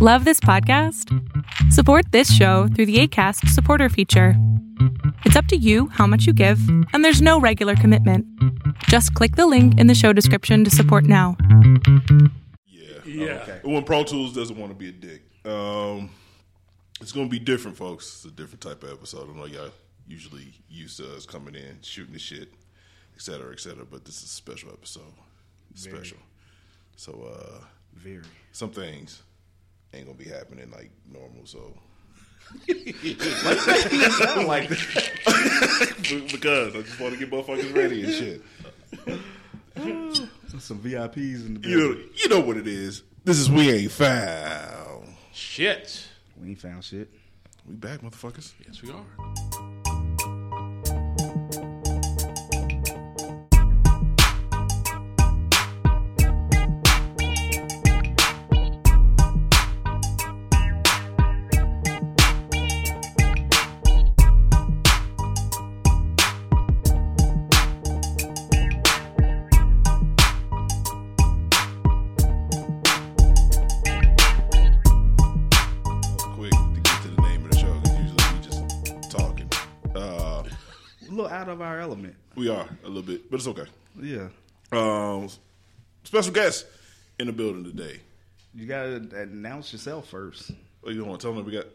Love this podcast? Support this show through the ACAST supporter feature. It's up to you how much you give, and there's no regular commitment. Just click the link in the show description to support now. Yeah. Yeah. Okay. When Pro Tools doesn't want to be a dick. Um, it's going to be different, folks. It's a different type of episode. I know y'all usually used to us coming in, shooting the shit, et cetera, et cetera. But this is a special episode. Special. So, uh, Very. some things ain't going to be happening like normal. So, Sound like that. because I just want to get motherfuckers ready and shit. Some VIPs in the You know, building. you know what it is. This is We Ain't Found. Shit. We ain't found shit. We back, motherfuckers. Yes, we are. But it's okay. Yeah. Um, special guest in the building today. You gotta announce yourself first. Oh, you want to tell them we got?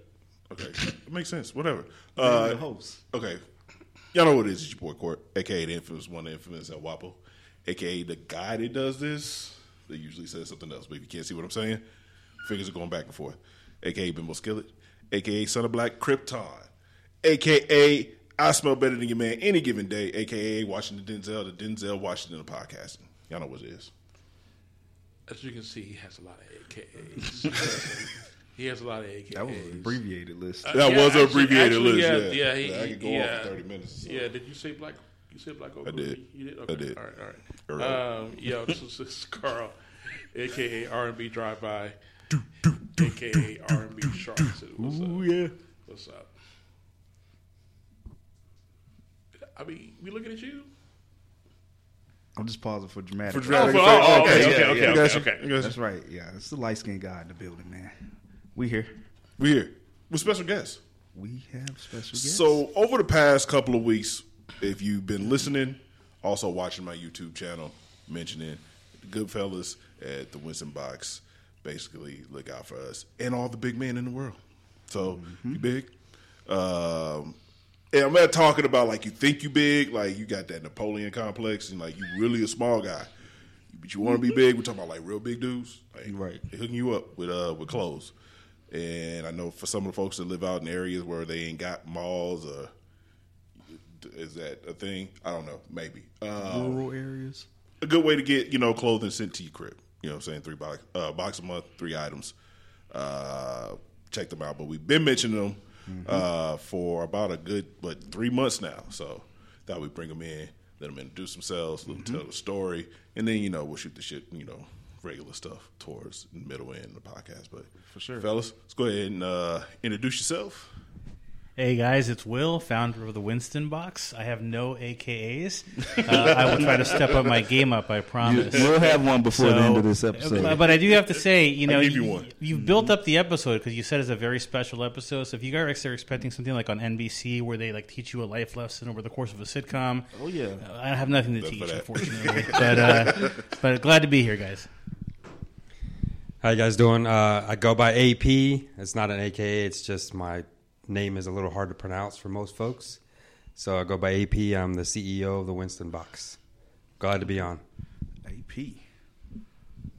Okay, it makes sense. Whatever. Uh, Uh, the host. okay, y'all know what it is. It's your boy Court, aka the infamous one, the infamous El Wapo, aka the guy that does this. They usually says something else, but if you can't see what I'm saying, fingers are going back and forth. AKA Bimbo Skillet, AKA Son of Black Krypton, AKA I smell better than your man any given day, AKA Washington Denzel, the Denzel Washington of podcasting. Y'all know what it is. As you can see, he has a lot of AKAs. he has a lot of AKAs. That was an abbreviated list. That Yeah, was an abbreviated actually, list. yeah, Yeah, yeah, he- I could go yeah. on for thirty minutes. so. Yeah, did you say black? You said black over? I did. You did. I did. All right. All All right. right. Um, yo, this is, this is Carl, aka R and B Drive By, aka R and B Shark. What's up? Ooh yeah. What's up? I mean, we looking at you. I'm just pausing for dramatic. For Oh, dramatic for- effect. oh, okay, yeah, okay, yeah, okay, yeah. okay, Got you. okay. I got you. That's right. Yeah, it's the light skinned guy in the building, man. We here. We here with special guests. We have special guests. So over the past couple of weeks, if you've been listening, also watching my YouTube channel, mentioning the good fellas at the Winston Box, basically look out for us and all the big men in the world. So you big. Um, and I'm not talking about like you think you big, like you got that Napoleon complex, and like you really a small guy, but you want to be big. We're talking about like real big dudes, like Right. they hooking you up with uh with clothes. And I know for some of the folks that live out in areas where they ain't got malls, or is that a thing? I don't know. Maybe um, rural areas. a good way to get you know clothing sent to your crib. You know, what I'm saying three box uh, box a month, three items. Uh, check them out. But we've been mentioning them uh, for about a good but three months now. So thought we'd bring them in, let them introduce themselves, let them tell the story, and then you know we'll shoot the shit. You know, regular stuff towards the middle end of the podcast. But For sure. fellas, let's go ahead and uh, introduce yourself. Hey guys, it's Will, founder of the Winston Box. I have no AKAs. Uh, I will try to step up my game up. I promise. We'll have one before the end of this episode. But I do have to say, you know, give you you, one. you've built up the episode because you said it's a very special episode. So if you guys are expecting something like on NBC where they like teach you a life lesson over the course of a sitcom, oh yeah. uh, I have nothing to That's teach, unfortunately. but uh, but glad to be here, guys. How you guys doing? Uh, I go by AP. It's not an AKA. It's just my name is a little hard to pronounce for most folks. So I go by AP. I'm the CEO of the Winston Box. Glad to be on. AP.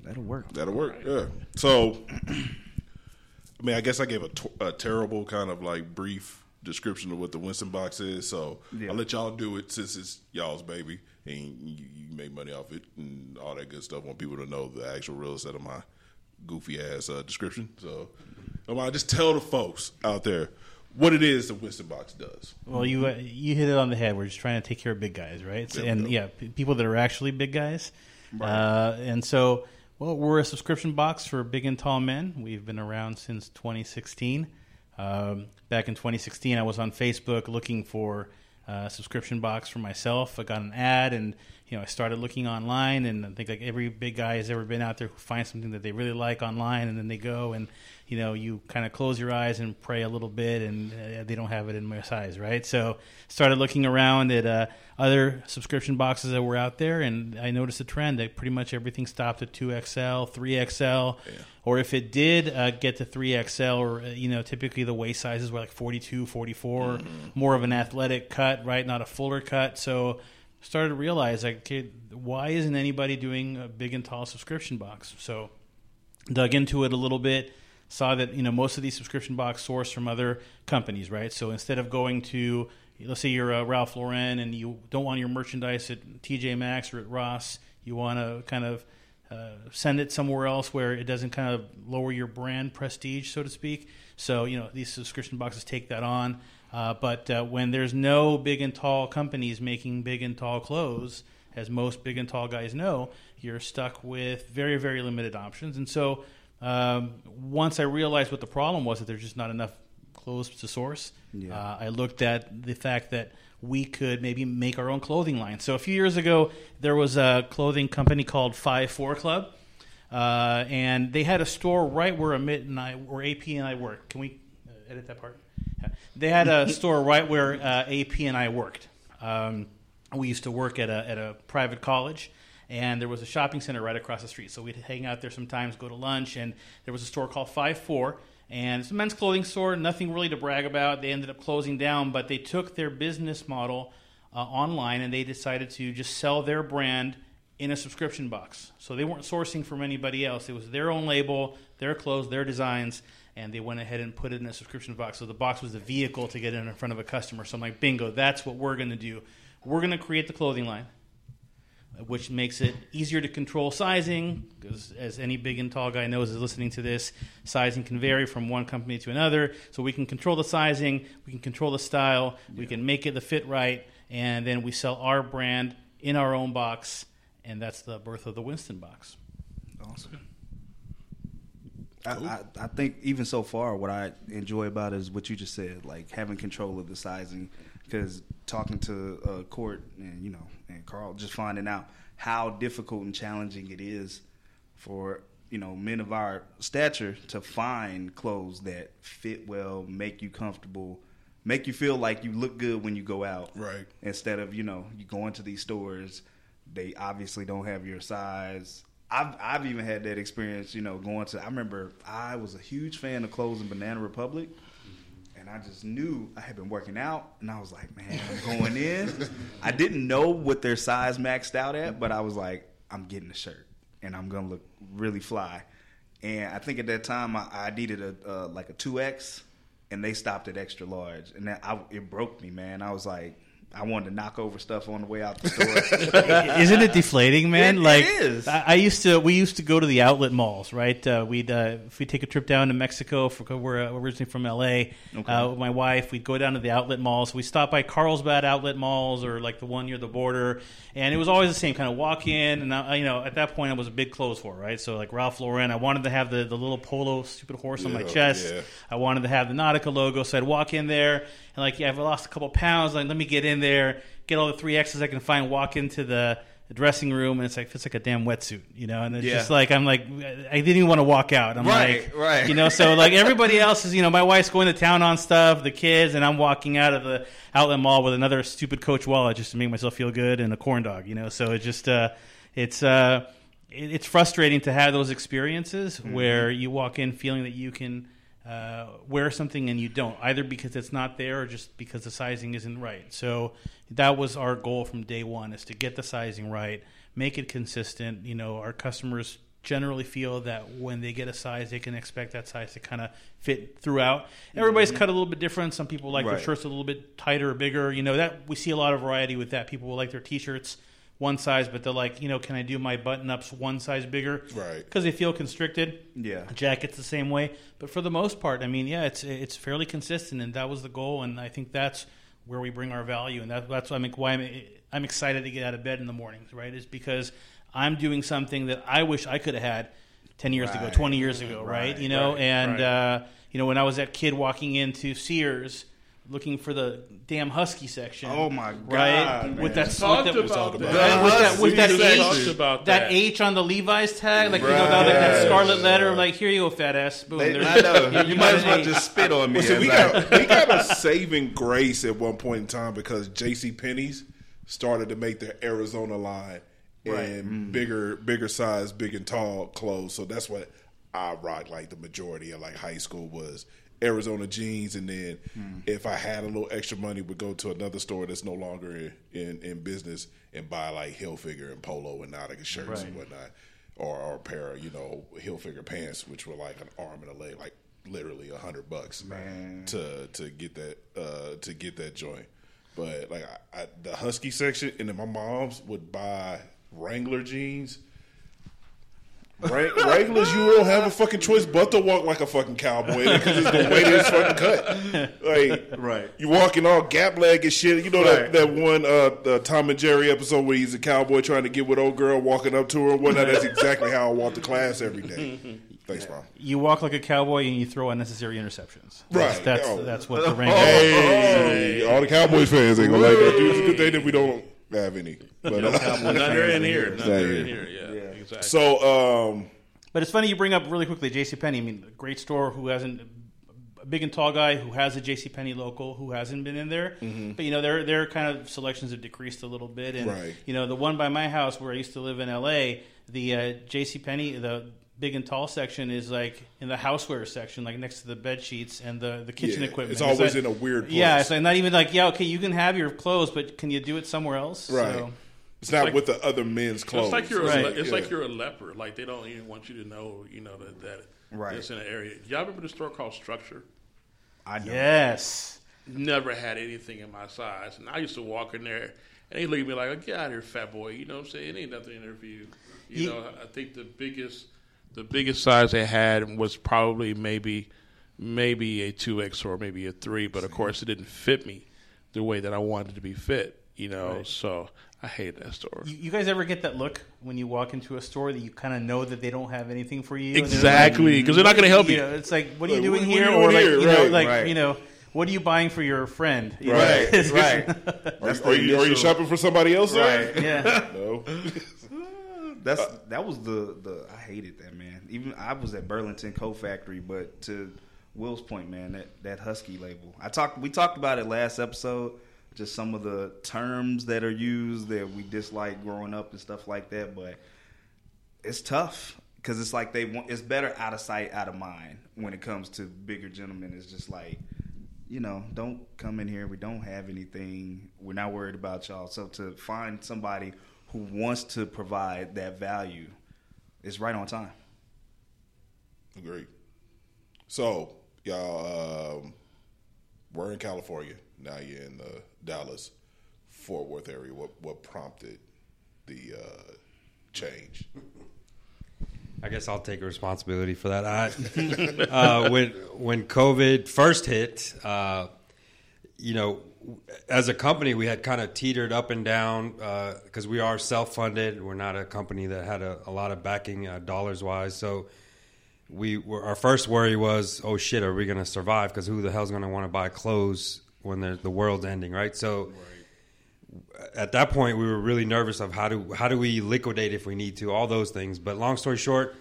That'll work. That'll work. Yeah. So, I mean, I guess I gave a, t- a terrible kind of like brief description of what the Winston box is. So Yeah. I'll let y'all do it since it's y'all's baby and you, you make money off it and all that good stuff. I want people to know the actual real estate of my goofy ass uh, description. So, I just tell the folks out there what it is the Winston box does. Well, you uh, you hit it on the head. We're just trying to take care of big guys, right? So, and yeah, p- people that are actually big guys. Uh, and so, well, we're a subscription box for big and tall men. We've been around since 2016. Um, back in 2016, I was on Facebook looking for a subscription box for myself. I got an ad, and you know, I started looking online, and I think like every big guy has ever been out there who finds something that they really like online, and then they go and you know you kind of close your eyes and pray a little bit, and uh, they don't have it in my size, right? So started looking around at uh, other subscription boxes that were out there, and I noticed a trend that pretty much everything stopped at two XL, three XL, or if it did uh, get to three XL, or uh, you know typically the waist sizes were like 42, 44, more of an athletic cut, right? Not a fuller cut, so started to realize like okay, why isn't anybody doing a big and tall subscription box so dug into it a little bit saw that you know most of these subscription box source from other companies right so instead of going to let's say you're a ralph lauren and you don't want your merchandise at tj maxx or at ross you want to kind of uh, send it somewhere else where it doesn't kind of lower your brand prestige, so to speak. So you know these subscription boxes take that on. Uh, but uh, when there's no big and tall companies making big and tall clothes, as most big and tall guys know, you're stuck with very very limited options. And so um, once I realized what the problem was, that there's just not enough clothes to source. Yeah. Uh, I looked at the fact that we could maybe make our own clothing line. So a few years ago, there was a clothing company called Five Four Club, uh, and they had a store right where Amit and I, where AP and I worked. Can we uh, edit that part? Yeah. They had a store right where uh, AP and I worked. Um, we used to work at a at a private college. And there was a shopping center right across the street, so we'd hang out there sometimes, go to lunch. And there was a store called Five Four, and it's a men's clothing store. Nothing really to brag about. They ended up closing down, but they took their business model uh, online and they decided to just sell their brand in a subscription box. So they weren't sourcing from anybody else. It was their own label, their clothes, their designs, and they went ahead and put it in a subscription box. So the box was the vehicle to get it in front of a customer. So I'm like, bingo, that's what we're going to do. We're going to create the clothing line which makes it easier to control sizing because as any big and tall guy knows is listening to this sizing can vary from one company to another so we can control the sizing we can control the style we can make it the fit right and then we sell our brand in our own box and that's the birth of the winston box Awesome. I, I, I think even so far, what I enjoy about it is what you just said, like having control of the sizing. Because talking to uh, Court and you know and Carl, just finding out how difficult and challenging it is for you know men of our stature to find clothes that fit well, make you comfortable, make you feel like you look good when you go out. Right. Instead of you know you go into these stores, they obviously don't have your size. I've I've even had that experience. You know, going to I remember I was a huge fan of clothes in Banana Republic. And I just knew I had been working out, and I was like, "Man, I'm going in." I didn't know what their size maxed out at, but I was like, "I'm getting a shirt, and I'm gonna look really fly." And I think at that time I, I needed a uh, like a two X, and they stopped at extra large, and that I, it broke me, man. I was like, I wanted to knock over stuff on the way out the store. Isn't it deflating, man? It- it like is. I, I used to. We used to go to the outlet malls, right? Uh, we'd uh, if we take a trip down to Mexico. For, we're uh, originally from LA. Uh, with my wife, we'd go down to the outlet malls. We stop by Carlsbad outlet malls or like the one near the border, and it was always the same kind of walk in. And I, you know, at that point, I was a big clothes whore, right? So like Ralph Lauren, I wanted to have the the little polo stupid horse on my chest. yeah. I wanted to have the Nautica logo, so I'd walk in there and like, yeah, I've lost a couple pounds. Like, let me get in there, get all the three X's I can find, walk into the, the dressing room, and it's like it's like a damn wetsuit, you know. And it's Yeah. just like I'm like I didn't even want to walk out. I'm Right, like, right. you know. So like everybody else is, you know, my wife's going to town on stuff, the kids, and I'm walking out of the outlet mall with another stupid Coach wallet just to make myself feel good and a corn dog, you know. So it just uh, it's. Uh, it's frustrating to have those experiences Mm-hmm. where you walk in feeling that you can uh, wear something and you don't, either because it's not there or just because the sizing isn't right. So that was our goal from day one: is to get the sizing right, make it consistent. You know, our customers generally feel that when they get a size, they can expect that size to kind of fit throughout. Everybody's cut a little bit different. Some people like their shirts a little bit tighter or bigger. You know, that we see a lot of variety with that. People will like their t-shirts one size, but they're like, you know, can I do my button-ups one size bigger? Right. Because they feel constricted. Yeah. Jackets the same way, but for the most part, I mean, yeah, it's it's fairly consistent, and that was the goal, and I think that's where we bring our value, and that, that's why I'm, why I'm I'm excited to get out of bed in the mornings, right? Is because I'm doing something that I wish I could have had ten years ago, twenty years ago, right? Right, You know, right, and right. uh, you know, when I was that kid walking into Sears looking for the damn husky section. Oh my Right God, man. with that Talked with that, about with that. that, with that, with that We H, about that that. H on the Levi's tag, like you know, that, like that scarlet letter, I'm like here you go, fat ass. Boom. They- I know. You, might as well just spit on me. Well, see, we I- got we got a saving grace at one point in time because J.C. Penney's started to make their Arizona line in mm. bigger bigger size, big and tall clothes. So that's what I rock like the majority of like high school was Arizona jeans, and then if I had a little extra money, would go to another store that's no longer in in, in business and buy like Hilfiger and Polo and Nautica shirts and whatnot. Or, or a pair of you know Hilfiger pants, which were like an arm and a leg, like literally a hundred bucks Man. to to get that uh, to get that joint. But like I, I, the husky section, and then my mom's would buy Wrangler jeans. Wrang- Wranglers, you don't have a fucking choice but to walk like a fucking cowboy because it's the way that it's fucking cut. Like, Right. You walking all gap leg and shit. You know that Right. that one uh, the Tom and Jerry episode where he's a cowboy trying to get with old girl walking up to her and whatnot. That's exactly how I walk to class every day. Thanks, mom. You walk like a cowboy and you throw unnecessary interceptions. Right. That's that's, Oh. that's what the rank. Hey, all the Cowboys fans ain't gonna like that. Dude, it's a good thing that we don't have any. But uh, None are in here. None Not are in here. Yeah, exactly. so um, But it's funny you bring up really quickly J.C. Penney. I mean, a great store who hasn't a big and tall guy who has a J.C. Penney local who hasn't been in there. But you know, their their kind of selections have decreased a little bit. And Right. you know, the one by my house where I used to live in L.A., the uh, J.C. Penney, the big and tall section is like in the houseware section, like next to the bed sheets and the the kitchen Yeah, equipment. it's always like- in a weird place. Yeah, place. it's like not even like yeah, okay, you can have your clothes, but can you do it somewhere else? right, So- it's not like- with the other men's clothes. It's like you're Right. a, it's Yeah. like you're a leper. Like they don't even want you to know, you know that that Right. it's in an area. Y'all remember the store called Structure? I know. Yes. Never had anything in my size, and I used to walk in there, and they look at me like, "Get out of here, fat boy." You know what I'm saying? It ain't nothing in there for you. You Ye- know, I think the biggest the biggest size they had was probably maybe maybe a two X or maybe a three, but of course it didn't fit me the way that I wanted to be fit. You know, so I hate that store. You, you guys ever get that look when you walk into a store that you kind of know that they don't have anything for you? and they're Exactly, because they're not going to help like, you. know, it's like, what are you Like, doing what- what here? are you or doing like, here? you know, Right, like right. you know, what are you buying for your friend? You Right, it's- right. Are, That's you're you are you shopping for somebody else? there? Right. yeah. No. That's uh, that was the the I hated that man. Even I was at Burlington Coat Factory, but to Will's point, man, that that Husky label. I talked we talked about it last episode. Just some of the terms that are used that we dislike growing up and stuff like that, but it's tough because it's like they want. It's better out of sight, out of mind when it comes to bigger gentlemen. It's just like you know, don't come in here. We don't have anything. We're not worried about y'all. So to find somebody who wants to provide that value is right on time. Agreed. So y'all, um, we're in California now. You're in the Dallas, Fort Worth area. What what prompted the uh, change? I guess I'll take responsibility for that. I, uh, when when COVID first hit, uh, you know, as a company, we had kind of teetered up and down because we are self funded. We're not a company that had a, a lot of backing uh, dollars wise. So we were, our first worry was, oh shit, are we going to survive? Because who the hell's going to want to buy clothes when the the world's ending, right? So at that point we were really nervous of how do how do we liquidate if we need to all those things. But long story short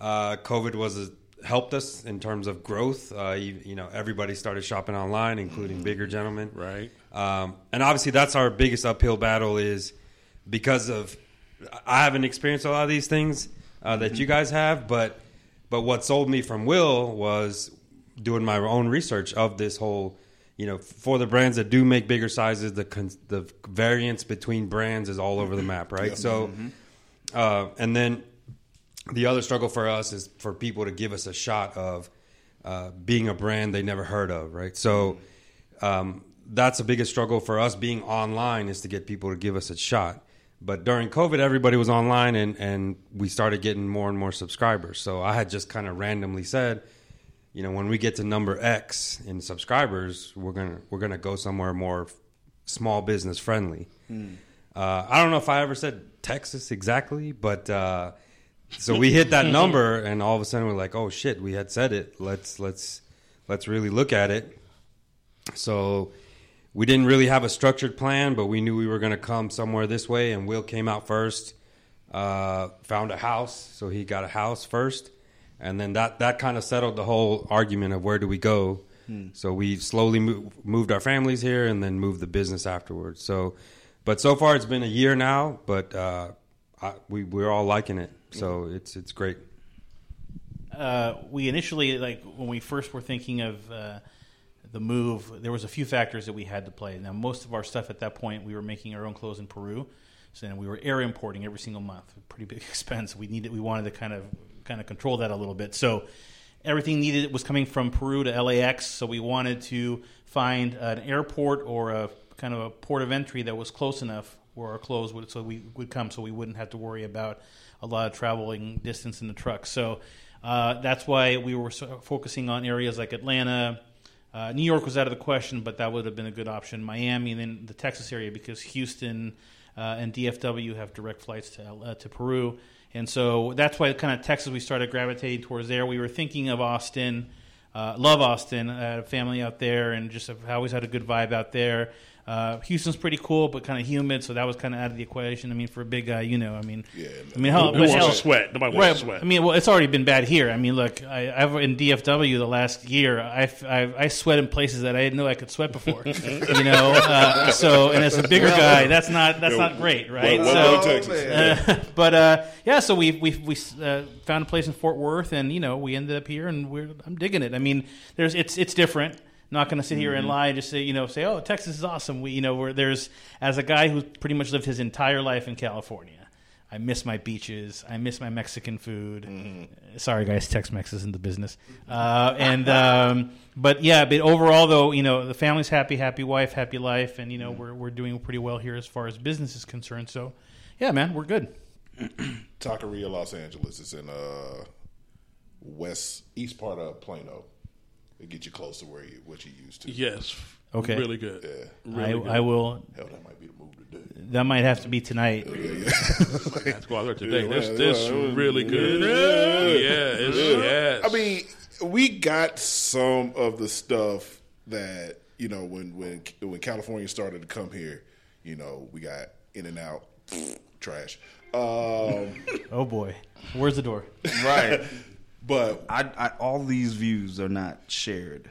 uh, covid was a, helped us in terms of growth. Uh, you, you know everybody started shopping online including bigger gentlemen. Right. um, and obviously that's our biggest uphill battle is because of i haven't experienced a lot of these things uh, that you guys have but but what sold me from will was doing my own research of this whole you know for the brands that do make bigger sizes the con- the variance between brands is all over the map right so uh, and then the other struggle for us is for people to give us a shot of uh, being a brand they never heard of, right? So um, that's the biggest struggle for us being online is to get people to give us a shot. But during COVID, everybody was online and, and we started getting more and more subscribers. So I had just kind of randomly said, you know, when we get to number X in subscribers, we're gonna we're gonna go somewhere more small business friendly. Uh, I don't know if I ever said Texas exactly, but uh, so we hit that number, and all of a sudden we're like, "Oh shit, we had said it. Let's let's let's really look at it." So we didn't really have a structured plan, but we knew we were to come somewhere this way. And Will came out first, uh, found a house, so he got a house first, and then that that kind of settled the whole argument of where do we go. So we slowly move, moved our families here, and then moved the business afterwards. So, but so far it's been a year now, but uh, I, we we're all liking it. So it's it's great. uh, we initially like when we first were thinking of uh, the move there was a few factors that we had to play now most of our stuff at that point we were making our own clothes in peru so then we were air importing every single month pretty big expense we needed we wanted to kind of kind of control that a little bit so everything needed was coming from peru to lax so we wanted to find an airport or a kind of a port of entry that was close enough where our clothes would so we would come so we wouldn't have to worry about a lot of traveling distance in the truck so uh, that's why we were focusing on areas like Atlanta. Uh, New York was out of the question, but that would have been a good option. Miami, and then the Texas area, because Houston uh, and DFW have direct flights to uh, to Peru, and so that's why kind of Texas we started gravitating towards there. We were thinking of Austin, uh, love Austin, had a family out there, and just have always had a good vibe out there. Uh, Houston's pretty cool, but kind of humid, so that was kind of out of the equation. I mean, for a big guy, you know, I mean, Yeah, I mean, hell, Who but wants hell, to sweat? Nobody Right. wants to sweat. I mean, well, it's already been bad here. I mean, look, I, I've in DFW the last year. I, I, I sweat in places that I didn't know I could sweat before. you know, uh, so and as a bigger guy, that's not that's not great, right? Well, so, welcome to Texas. uh, but uh, yeah, so we we we uh, found a place in Fort Worth, and you know, we ended up here, and we're I'm digging it. I mean, there's it's it's different. Not going to sit here and lie and just say you know say oh Texas is awesome. We you know where there's as a guy who pretty much lived his entire life in California. I miss my beaches. I miss my Mexican food. Uh, Sorry, guys, Tex-Mex isn't the business. Uh, and um, but yeah, but overall, though, you know, the family's happy, happy wife, happy life, and you know, we're we're doing pretty well here as far as business is concerned. So, yeah, man, we're good. Taqueria Los Angeles is in uh west east part of Plano. It get you close to where you what you used to. yes. Okay. Really good. Yeah. Really I, good. I will. Hell, that might be the move to do. That might have to be tonight. Let's go out there today. Yeah, this this really good. yeah. Yeah, yes. I mean, we got some of the stuff that you know when when when California started to come here. You know, we got In and Out, trash. Um, Oh boy, where's the door? Right. But I, I, all these views are not shared.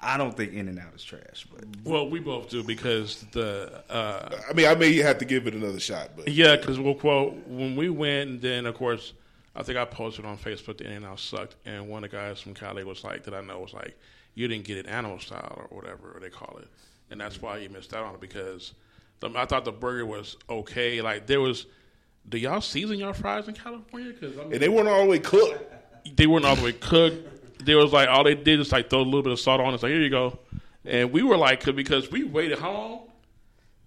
I don't think In and Out is trash, but well, we both do because the uh, I mean, I may have to give it another shot. But yeah, because we'll quote when we went, and then of course, I think I posted on Facebook that In and Out sucked, and one of the guys from Cali was like, that I know was like, you didn't get it animal style or whatever they call it, and that's why you missed out on it because the, I thought the burger was okay. Like there was, do y'all season your fries in California? Because I mean, and they weren't all the way cooked. they weren't all the way cooked. There was like all they did is like throw a little bit of salt on. It's like here you go, and we were like because we waited how long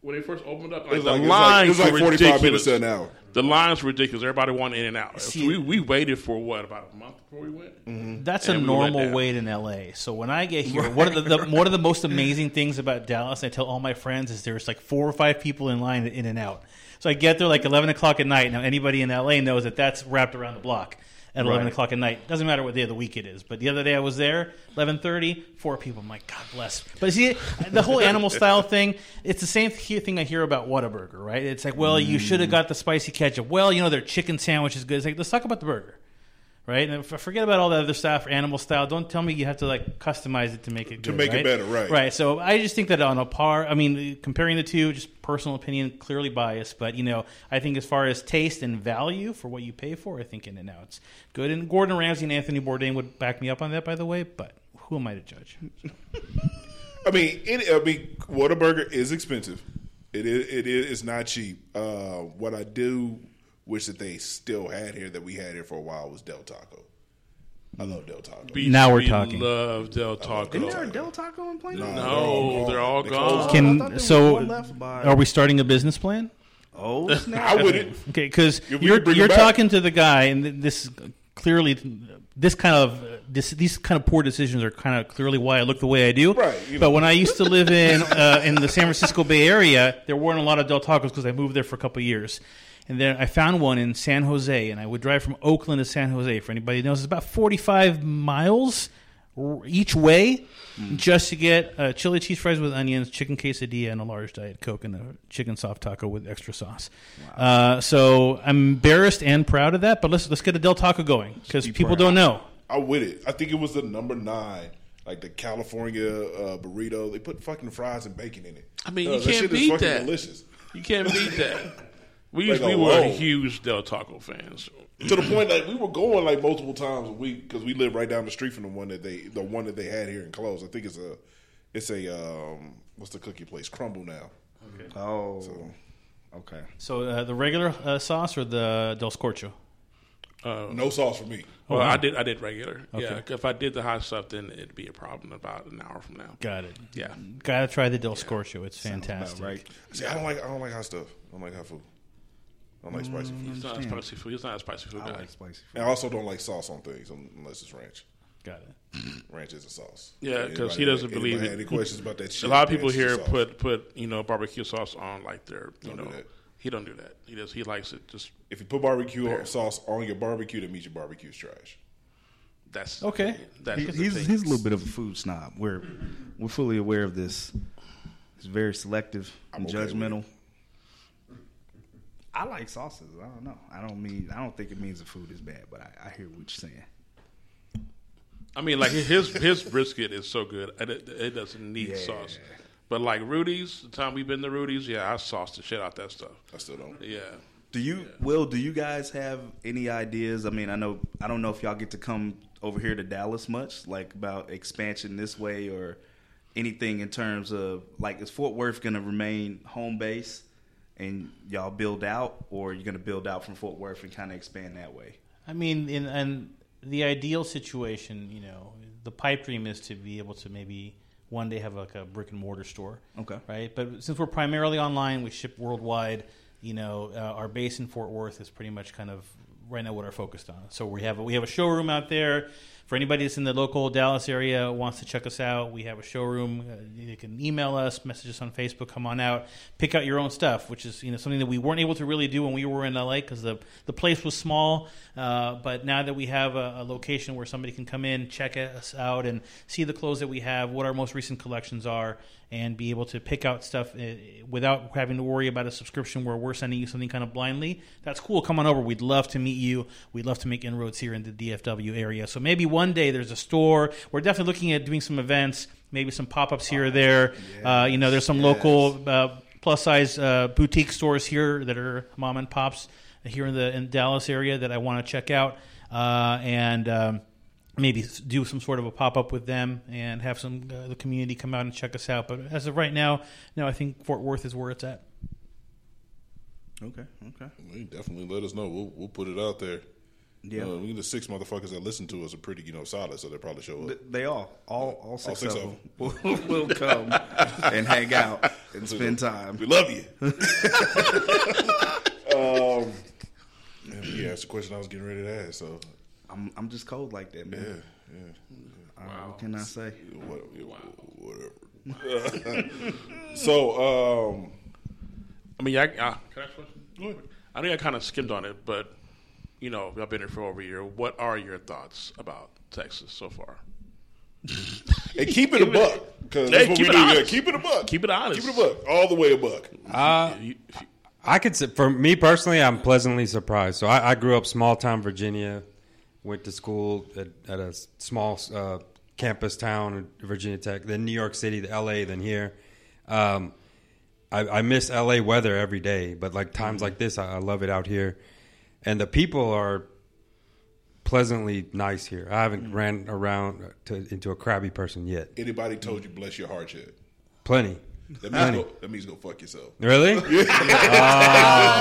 when they first opened up? Like, It was the like, it was like, lines it was like were 45 ridiculous. minutes to an hour. The lines were ridiculous. Everybody wanted in and out. See- we we waited for what about a month before we went. Mm-hmm. That's a And we normal wait in LA. So when I get here, one of the, the one of the most amazing things about Dallas, I tell all my friends, is there's like four or five people in line in and out. So I get there like 11 o'clock at night. Now anybody in LA knows that that's wrapped around the block at 11 Right. o'clock at night. Doesn't matter what day of the week it is. But the other day I was there, 11:30, four people. I'm like, God bless. But see, the whole animal style thing, it's the same thing I hear about Whataburger, right? It's like, well, you mm. should have got the spicy ketchup. Well, you know their chicken sandwich is good. It's like, let's talk about the burger right? And forget about all the other stuff, animal style. Don't tell me you have to like customize it to make it To good, make it better, right. Right. So I just think that on a par, I mean, comparing the two, just personal opinion, clearly biased, but you know, I think as far as taste and value for what you pay for, I think In and Out's good. And Gordon Ramsay and Anthony Bourdain would back me up on that, by the way. But who am I to judge? I mean, it, I mean, Whataburger is expensive. It is. It is. It's not cheap. Uh, what I do wish that they still had here that we had here for a while was Del Taco. I love Del Taco. We- Now we're we talking. Love Del Taco. Isn't there a Del Taco in Plano? no, they're all They gone. closed. I Can there was so one left by- are we starting a business plan? Oh, snap. I wouldn't. Okay, because you're you're talking to the guy, and this clearly, this kind of this, these kind of poor decisions are kind of clearly why I look the way I do. Right, you But know. when I used to live in uh, in the San Francisco Bay Area, there weren't a lot of Del Tacos because I moved there for a couple of years. And then I found one in San Jose, and I would drive from Oakland to San Jose. For anybody who knows, it's about 45 miles each way just to get uh, chili cheese fries with onions, chicken quesadilla, and a large diet coke and a chicken soft taco with extra sauce. Uh, so I'm embarrassed and proud of that. But let's let's get a Del Taco going because Be people proud. don't know. I'm with it. I think it was the number nine, like the California uh, burrito. They put fucking fries and bacon in it. I mean, Uh, you can't shit is beat fucking that. Delicious. You can't beat that. We Like we were huge Del Taco fans. to the point that we were going like multiple times a week because we live right down the street from the one that they the one that they had here in close. I think it's a it's a um what's the cookie place Crumbl now. Okay. Oh, okay. So uh, the regular uh, sauce or the Del Scorcho? No sauce for me. Well, I did I did regular. Yeah, if I did the hot stuff, then it'd be a problem about an hour from now. Got it. Yeah, Gotta try the Del Scorcho. It's fantastic. Right. See, I don't like I don't like hot stuff. I don't like hot food. I don't like spicy food. Mm, he's not a spicy food. He's not a spicy food I guy. like spicy food. And I also don't like sauce on things unless it's ranch. Got it. Ranch is a sauce. Yeah, because he doesn't anybody believe had it. Any questions about that shit? a lot of people ranch is a here sauce. put put you know barbecue sauce on like their you Don't know do that. he don't do that. He does he likes it just If you put barbecue sauce on your barbecue, that means your barbecue's trash. that's Okay. That's He, the he's thing. he's a little bit of a food snob. We're we're fully aware of this. He's very selective I'm and okay with judgmental. I like sauces. I don't know. I don't mean. I don't think it means the food is bad, but I, I hear what you're saying. I mean, like his his brisket is so good, it, it doesn't need Yeah. sauce. But like Rudy's, the time we've been to Rudy's, yeah, I sauced the shit out that stuff. I still don't. Yeah, Do you, Will? Do you guys have any ideas? I mean, I know I don't know if y'all get to come over here to Dallas much, like about expansion this way or anything in terms of like is Fort Worth going to remain home base and y'all build out, or you're going to build out from Fort Worth and kind of expand that way? I mean, in and the ideal situation, you know, the pipe dream is to be able to maybe one day have like a brick and mortar store. Okay. Right, but since we're primarily online, we ship worldwide. You know, uh, our base in Fort Worth is pretty much kind of right now what we're focused on. So we have a, we have a showroom out there. For anybody that's in the local Dallas area wants to check us out, we have a showroom. Uh, you can email us, message us on Facebook. Come on out, pick out your own stuff, which is you know something that we weren't able to really do when we were in LA because the the place was small. Uh, but now that we have a, a location where somebody can come in, check us out, and see the clothes that we have, what our most recent collections are, and be able to pick out stuff uh, without having to worry about a subscription where we're sending you something kind of blindly. That's cool. Come on over. We'd love to meet you. We'd love to make inroads here in the DFW area. So maybe one day there's a store. We're definitely looking at doing some events, maybe some pop ups here or there. Uh, you know, there's some local uh, plus size uh, boutique stores here that are mom and pops here in the in Dallas area that I want to check out. Uh, and um, maybe do some sort of a pop up with them and have some uh, the community come out and check us out. But as of right now, no, I think Fort Worth is where it's at. Okay. Okay. You definitely let us know. We'll we'll put it out there. Yeah. Uh, we the six motherfuckers that listen to us are pretty, you know, solid, so they'll probably show up. Th- They all, all, all six, six of of them will, will come and hang out and spend time. We love you. um, yeah, that's the question I was getting ready to ask. So, I'm, I'm just cold like that, yeah, man. yeah, Uh, What can I say? what, whatever. so, um, I mean, I, uh, can I ask a question? I know I kind of skimmed on it, but you know, I've been here for over a year. What are your thoughts about Texas so far? and keep it a buck because Hey, that's what keep we it do. Yeah, honest. keep it a buck. Keep it honest. Keep it a buck. All the way a buck. Uh, You- if you- I could say, for me personally, I'm pleasantly surprised. So I, I grew up small town Virginia, went to school at, at a s- small uh, campus town, at Virginia Tech, then New York City, then L.A., then here. Um, I, I miss L.A. weather every day, but like times like this, I, I love it out here, and the people are pleasantly nice here. I haven't mm. ran around to, into a crabby person yet. Anybody told you bless your heart yet? Plenty. That means, go, that means go fuck yourself. Really?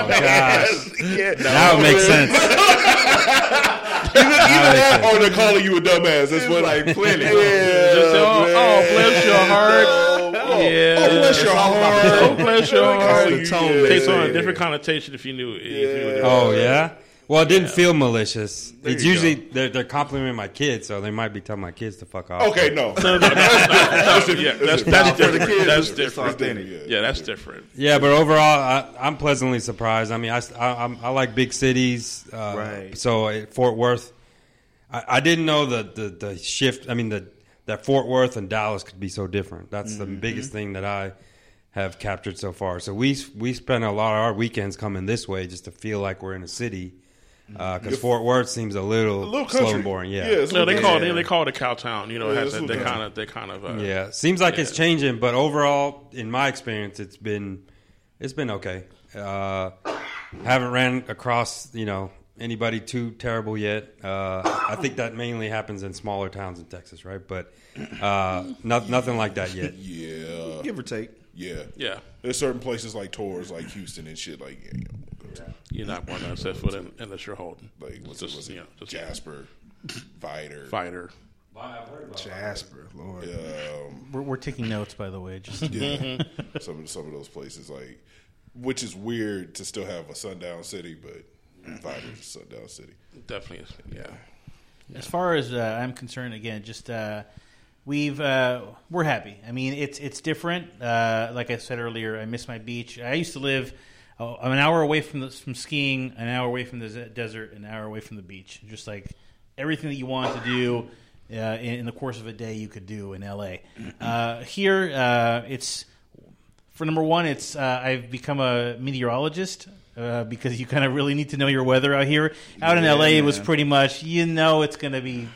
Oh gosh, that would make sense. Either that or they're calling you a dumbass. That's what like plenty. Yeah. Just oh, oh, bless your heart. Oh, Yeah. oh, bless your heart. Oh, bless your heart. the Takes on a different connotation if you knew. If you knew it. Oh yeah. Well, it didn't feel malicious. it's usually go. they're, they're complimenting my kids, so they might be telling my kids to fuck off. Okay, no. No, that's, yeah, that's, that's For the different. kids, That's it's different. authentic. Yeah, that's different. Yeah, but overall, I, I'm pleasantly surprised. I mean, I, I, I'm- I like big cities. Uh, Right. So uh, Fort Worth, I, I didn't know the, the, the shift. I mean, the that Fort Worth and Dallas could be so different. That's the biggest thing that I have captured so far. So we we spend a lot of our weekends coming this way just to feel like we're in a city. Because Fort Worth seems a little, A little slow and boring. Yeah, it's a No, they call it country. they call it a Cowtown. You know, Yeah, has it's they kind of they kind of uh, Yeah, seems like it's changing, but overall, in my experience, it's been it's been okay. Uh, haven't ran across you know anybody too terrible yet. Uh, I think that mainly happens in smaller towns in Texas, right? But uh, no, nothing like that yet. Yeah, Give or take. yeah, Yeah, There's certain places like tours, like Houston and shit. Like, yeah, you know, we'll go to, you're not going to set foot in unless you're holding. like what's Just, it, what's it you know, just- Jasper, Vidor, Vidor. Jasper, Lord. um, We're, we're taking notes, by the way. Just yeah, some of some of those places, like, which is weird to still have a sundown city, but Vidor's a sundown city. Definitely is. Yeah. As far as uh, I'm concerned, again, just uh, we've uh, we're happy. I mean, it's it's different. Uh, like I said earlier, I miss my beach. I used to live. Oh, I'm an hour away from the, from skiing, an hour away from the z- desert, an hour away from the beach. Just like everything that you want to do uh, in, in the course of a day, you could do in LA. Uh, here, uh, it's for number one, it's uh, I've become a meteorologist uh, because you kind of really need to know your weather out here. Out in Yeah, LA, it was pretty much you know it's going to be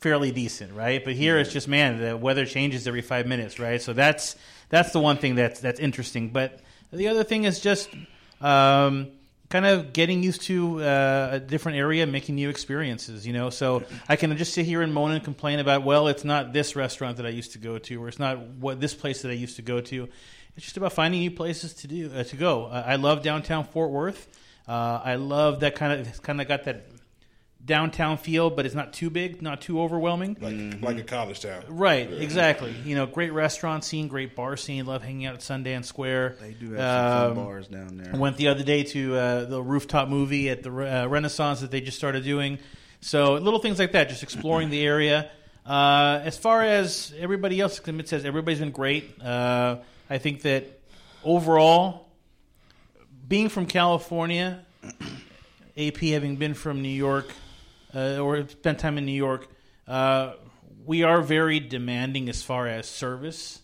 fairly decent, right? But here it's just man, the weather changes every five minutes, right? So that's that's the one thing that's that's interesting. But the other thing is just um, kind of getting used to uh, a different area, making new experiences. You know, so I can just sit here and moan and complain about well, it's not this restaurant that I used to go to, or it's not what this place that I used to go to. It's just about finding new places to do uh, to go. Uh, I love downtown Fort Worth. Uh, I love that kind of it's kind of got that downtown feel, but it's not too big, not too overwhelming. Like, like a college town. Right, exactly. You know, great restaurant scene, great bar scene. Love hanging out at Sundance Square. They do have some Um, fun bars down there. I went the other day to uh, the rooftop movie at the uh, Renaissance that they just started doing. So little things like that, just exploring the area. Uh, as far as everybody else It says, everybody's been great. I think that overall, being from California, AP having been from New York uh, or spent time in New York, uh, we are very demanding as far as service.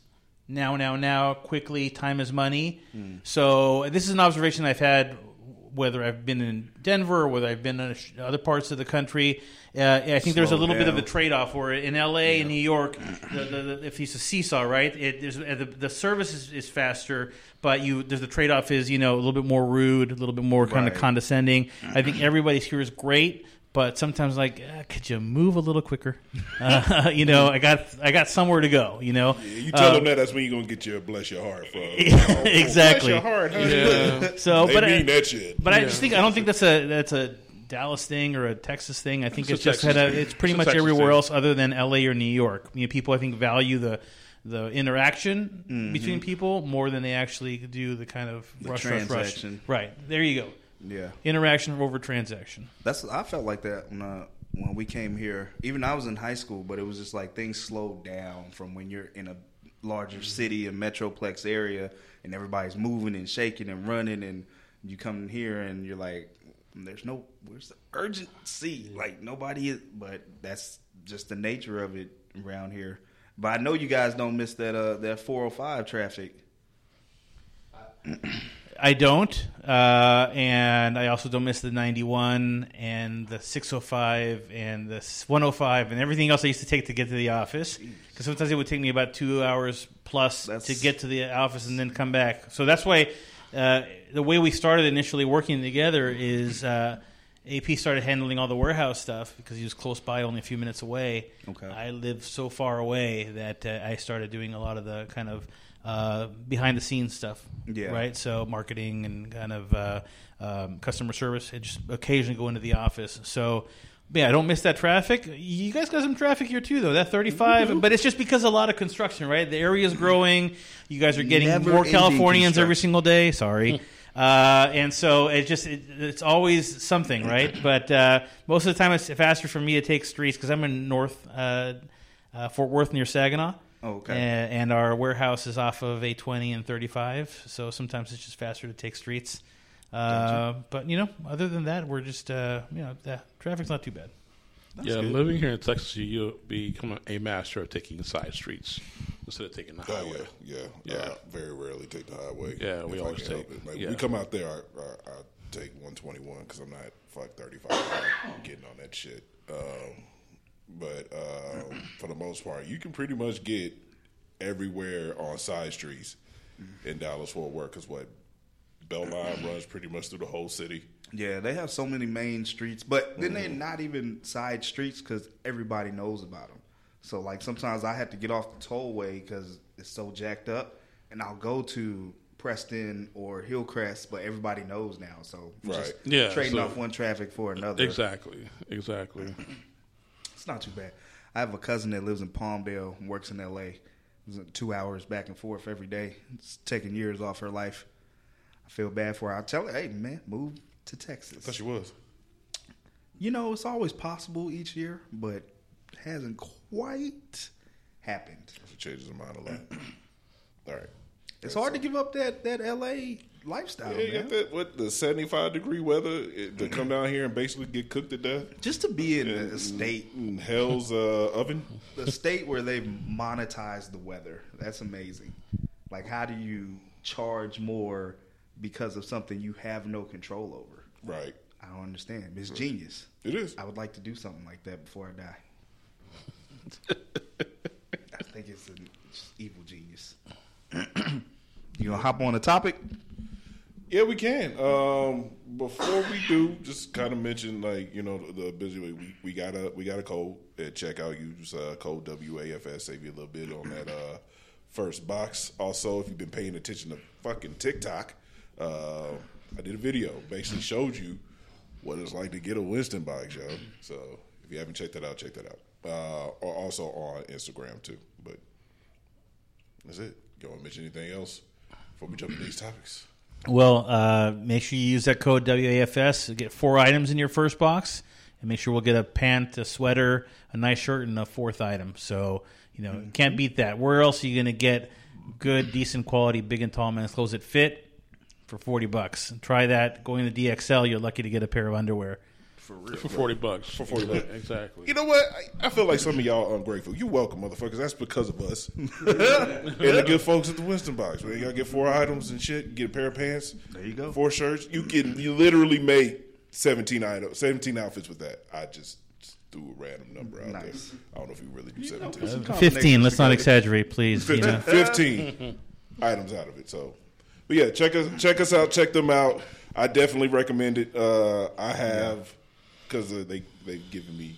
Now, now, now, quickly, time is money. So this is an observation I've had, whether I've been in Denver or whether I've been in other parts of the country. Uh, I think there's a Slow little bit of a trade-off where in LA and New York, the, the, the, if it's a seesaw, right? It, there's, uh, the, the service is, is faster, but you there's the trade-off is you know a little bit more rude, a little bit more kind of condescending. I think everybody's here is great, but sometimes like, uh, could you move a little quicker? Uh, you know, I got I got somewhere to go. You know, You tell Uh, them that, that's when you're gonna get your bless your heart from. exactly. Bless your heart. Yeah. So, they but mean I, that shit. but I just think I don't think that's a that's a Dallas thing or a Texas thing. I think It's it's, a just had a, it's pretty It's much everywhere thing. else other than L.A. or New York. You know, people I think value the the interaction Mm-hmm. between people more than they actually do the kind of The rush, rush, rush. transaction. Right there, you go. Yeah. Interaction over transaction. That's I felt like that when uh, when we came here. Even I was in high school, but it was just like things slowed down from when you're in a larger city, a metroplex area, and everybody's moving and shaking and running, and you come here and you're like, "There's no, where's the urgency? Like nobody is." But that's just the nature of it around here. But I know you guys don't miss that uh, that 405 traffic. I don't, uh, and I also don't miss the 91 and the 605 and the 105 and everything else I used to take to get to the office. Because sometimes it would take me about two hours plus That's- to get to the office and then come back. So that's why uh, the way we started initially working together is uh, AP started handling all the warehouse stuff because he was close by, only a few minutes away. Okay. I live so far away that uh, I started doing a lot of the kind of uh, behind the scenes stuff. Yeah. Right. So marketing and kind of uh, um, customer service, and just occasionally go into the office. So. Yeah, I don't miss that traffic. You guys got some traffic here too, though. That 35, but it's just because a lot of construction, right? The area is growing. You guys are getting Never more Californians every single day. Sorry, uh, and so it just it, it's always something, right? But uh, most of the time, it's faster for me to take streets because I'm in North uh, uh, Fort Worth near Saginaw. Oh, okay. And, and our warehouse is off of 820 and 35, so sometimes it's just faster to take streets. Uh, but you know, other than that, we're just uh, you know, the traffic's not too bad. yeah, living here in Texas, you, you'll become a master of taking side streets instead of taking the Oh highway. yeah, yeah, Yeah. Uh, very rarely take the highway. Yeah, we always take- it. Like yeah. we come out there, I, I, I take one twenty one because I'm not fuck thirty five getting on that shit. Um, but um, for the most part, you can pretty much get everywhere on side streets in Dallas Fort Worth because what Beltline runs pretty much through the whole city. Yeah, they have so many main streets, but then they're not even side streets because everybody knows about them. So like sometimes I have to get off the tollway because it's so jacked up, and I'll go to Preston or Hillcrest, but everybody knows now. So I'm just Right. Yeah, trading so- off one traffic for another. Exactly, exactly. It's not too bad. I have a cousin that lives in Palmdale and works in L.A. It's two hours back and forth every day. It's taking years off her life. I feel bad for her. I tell her, hey man, move to Texas. I thought she was. You know, it's always possible each year, but hasn't quite happened. She changes her mind a lot. All right. It's hard to give up that that LA lifestyle, Yeah, you man. got that what the seventy five degree weather it, to come down here and basically get cooked to death Just to be in a state, in hell's uh, oven. a state where they've monetized the weather. That's amazing. Like, how do you charge more because of something you have no control over? Right. I don't understand. It's genius. It is. I would like to do something like that before I die. I think it's an evil genius. you gonna hop on the topic? Yeah, we can. Um, before we do, just kind of mention like you know the, the busy way we, we got a we got a code at checkout. Use uh, code WAFS save you a little bit on that uh, first box. Also, if you've been paying attention to fucking TikTok, uh, I did a video basically showed you what it's like to get a Winston box, yo. So if you haven't checked that out, check that out. Uh, or also on Instagram too. But that's it. You want to mention anything else before we jump into these topics? Well, uh, make sure you use that code WAFS to get four items in your first box, and make sure we'll get a pant, a sweater, a nice shirt, and a fourth item. So you know, you can't beat that. Where else are you going to get good, decent quality, big and tall men's clothes that fit for forty bucks? Try that. Going to DXL, you're lucky to get a pair of underwear. For real. For forty bucks. For forty bucks. exactly. You know what? I, I feel like some of y'all are ungrateful. You welcome, motherfuckers. That's because of us. and the good folks at the Winston box, man. Y'all get four items and shit. Get a pair of pants. There you go. Four shirts. You can. You literally make seventeen items, seventeen outfits with that. I just threw a random number out Nice. there. I don't know if you really do seventeen. Fifteen. Let's not exaggerate, please. You 15, know? 15 items out of it. So, but yeah, check us check us out. Check them out. I definitely recommend it. Uh, I have because uh, they they've given me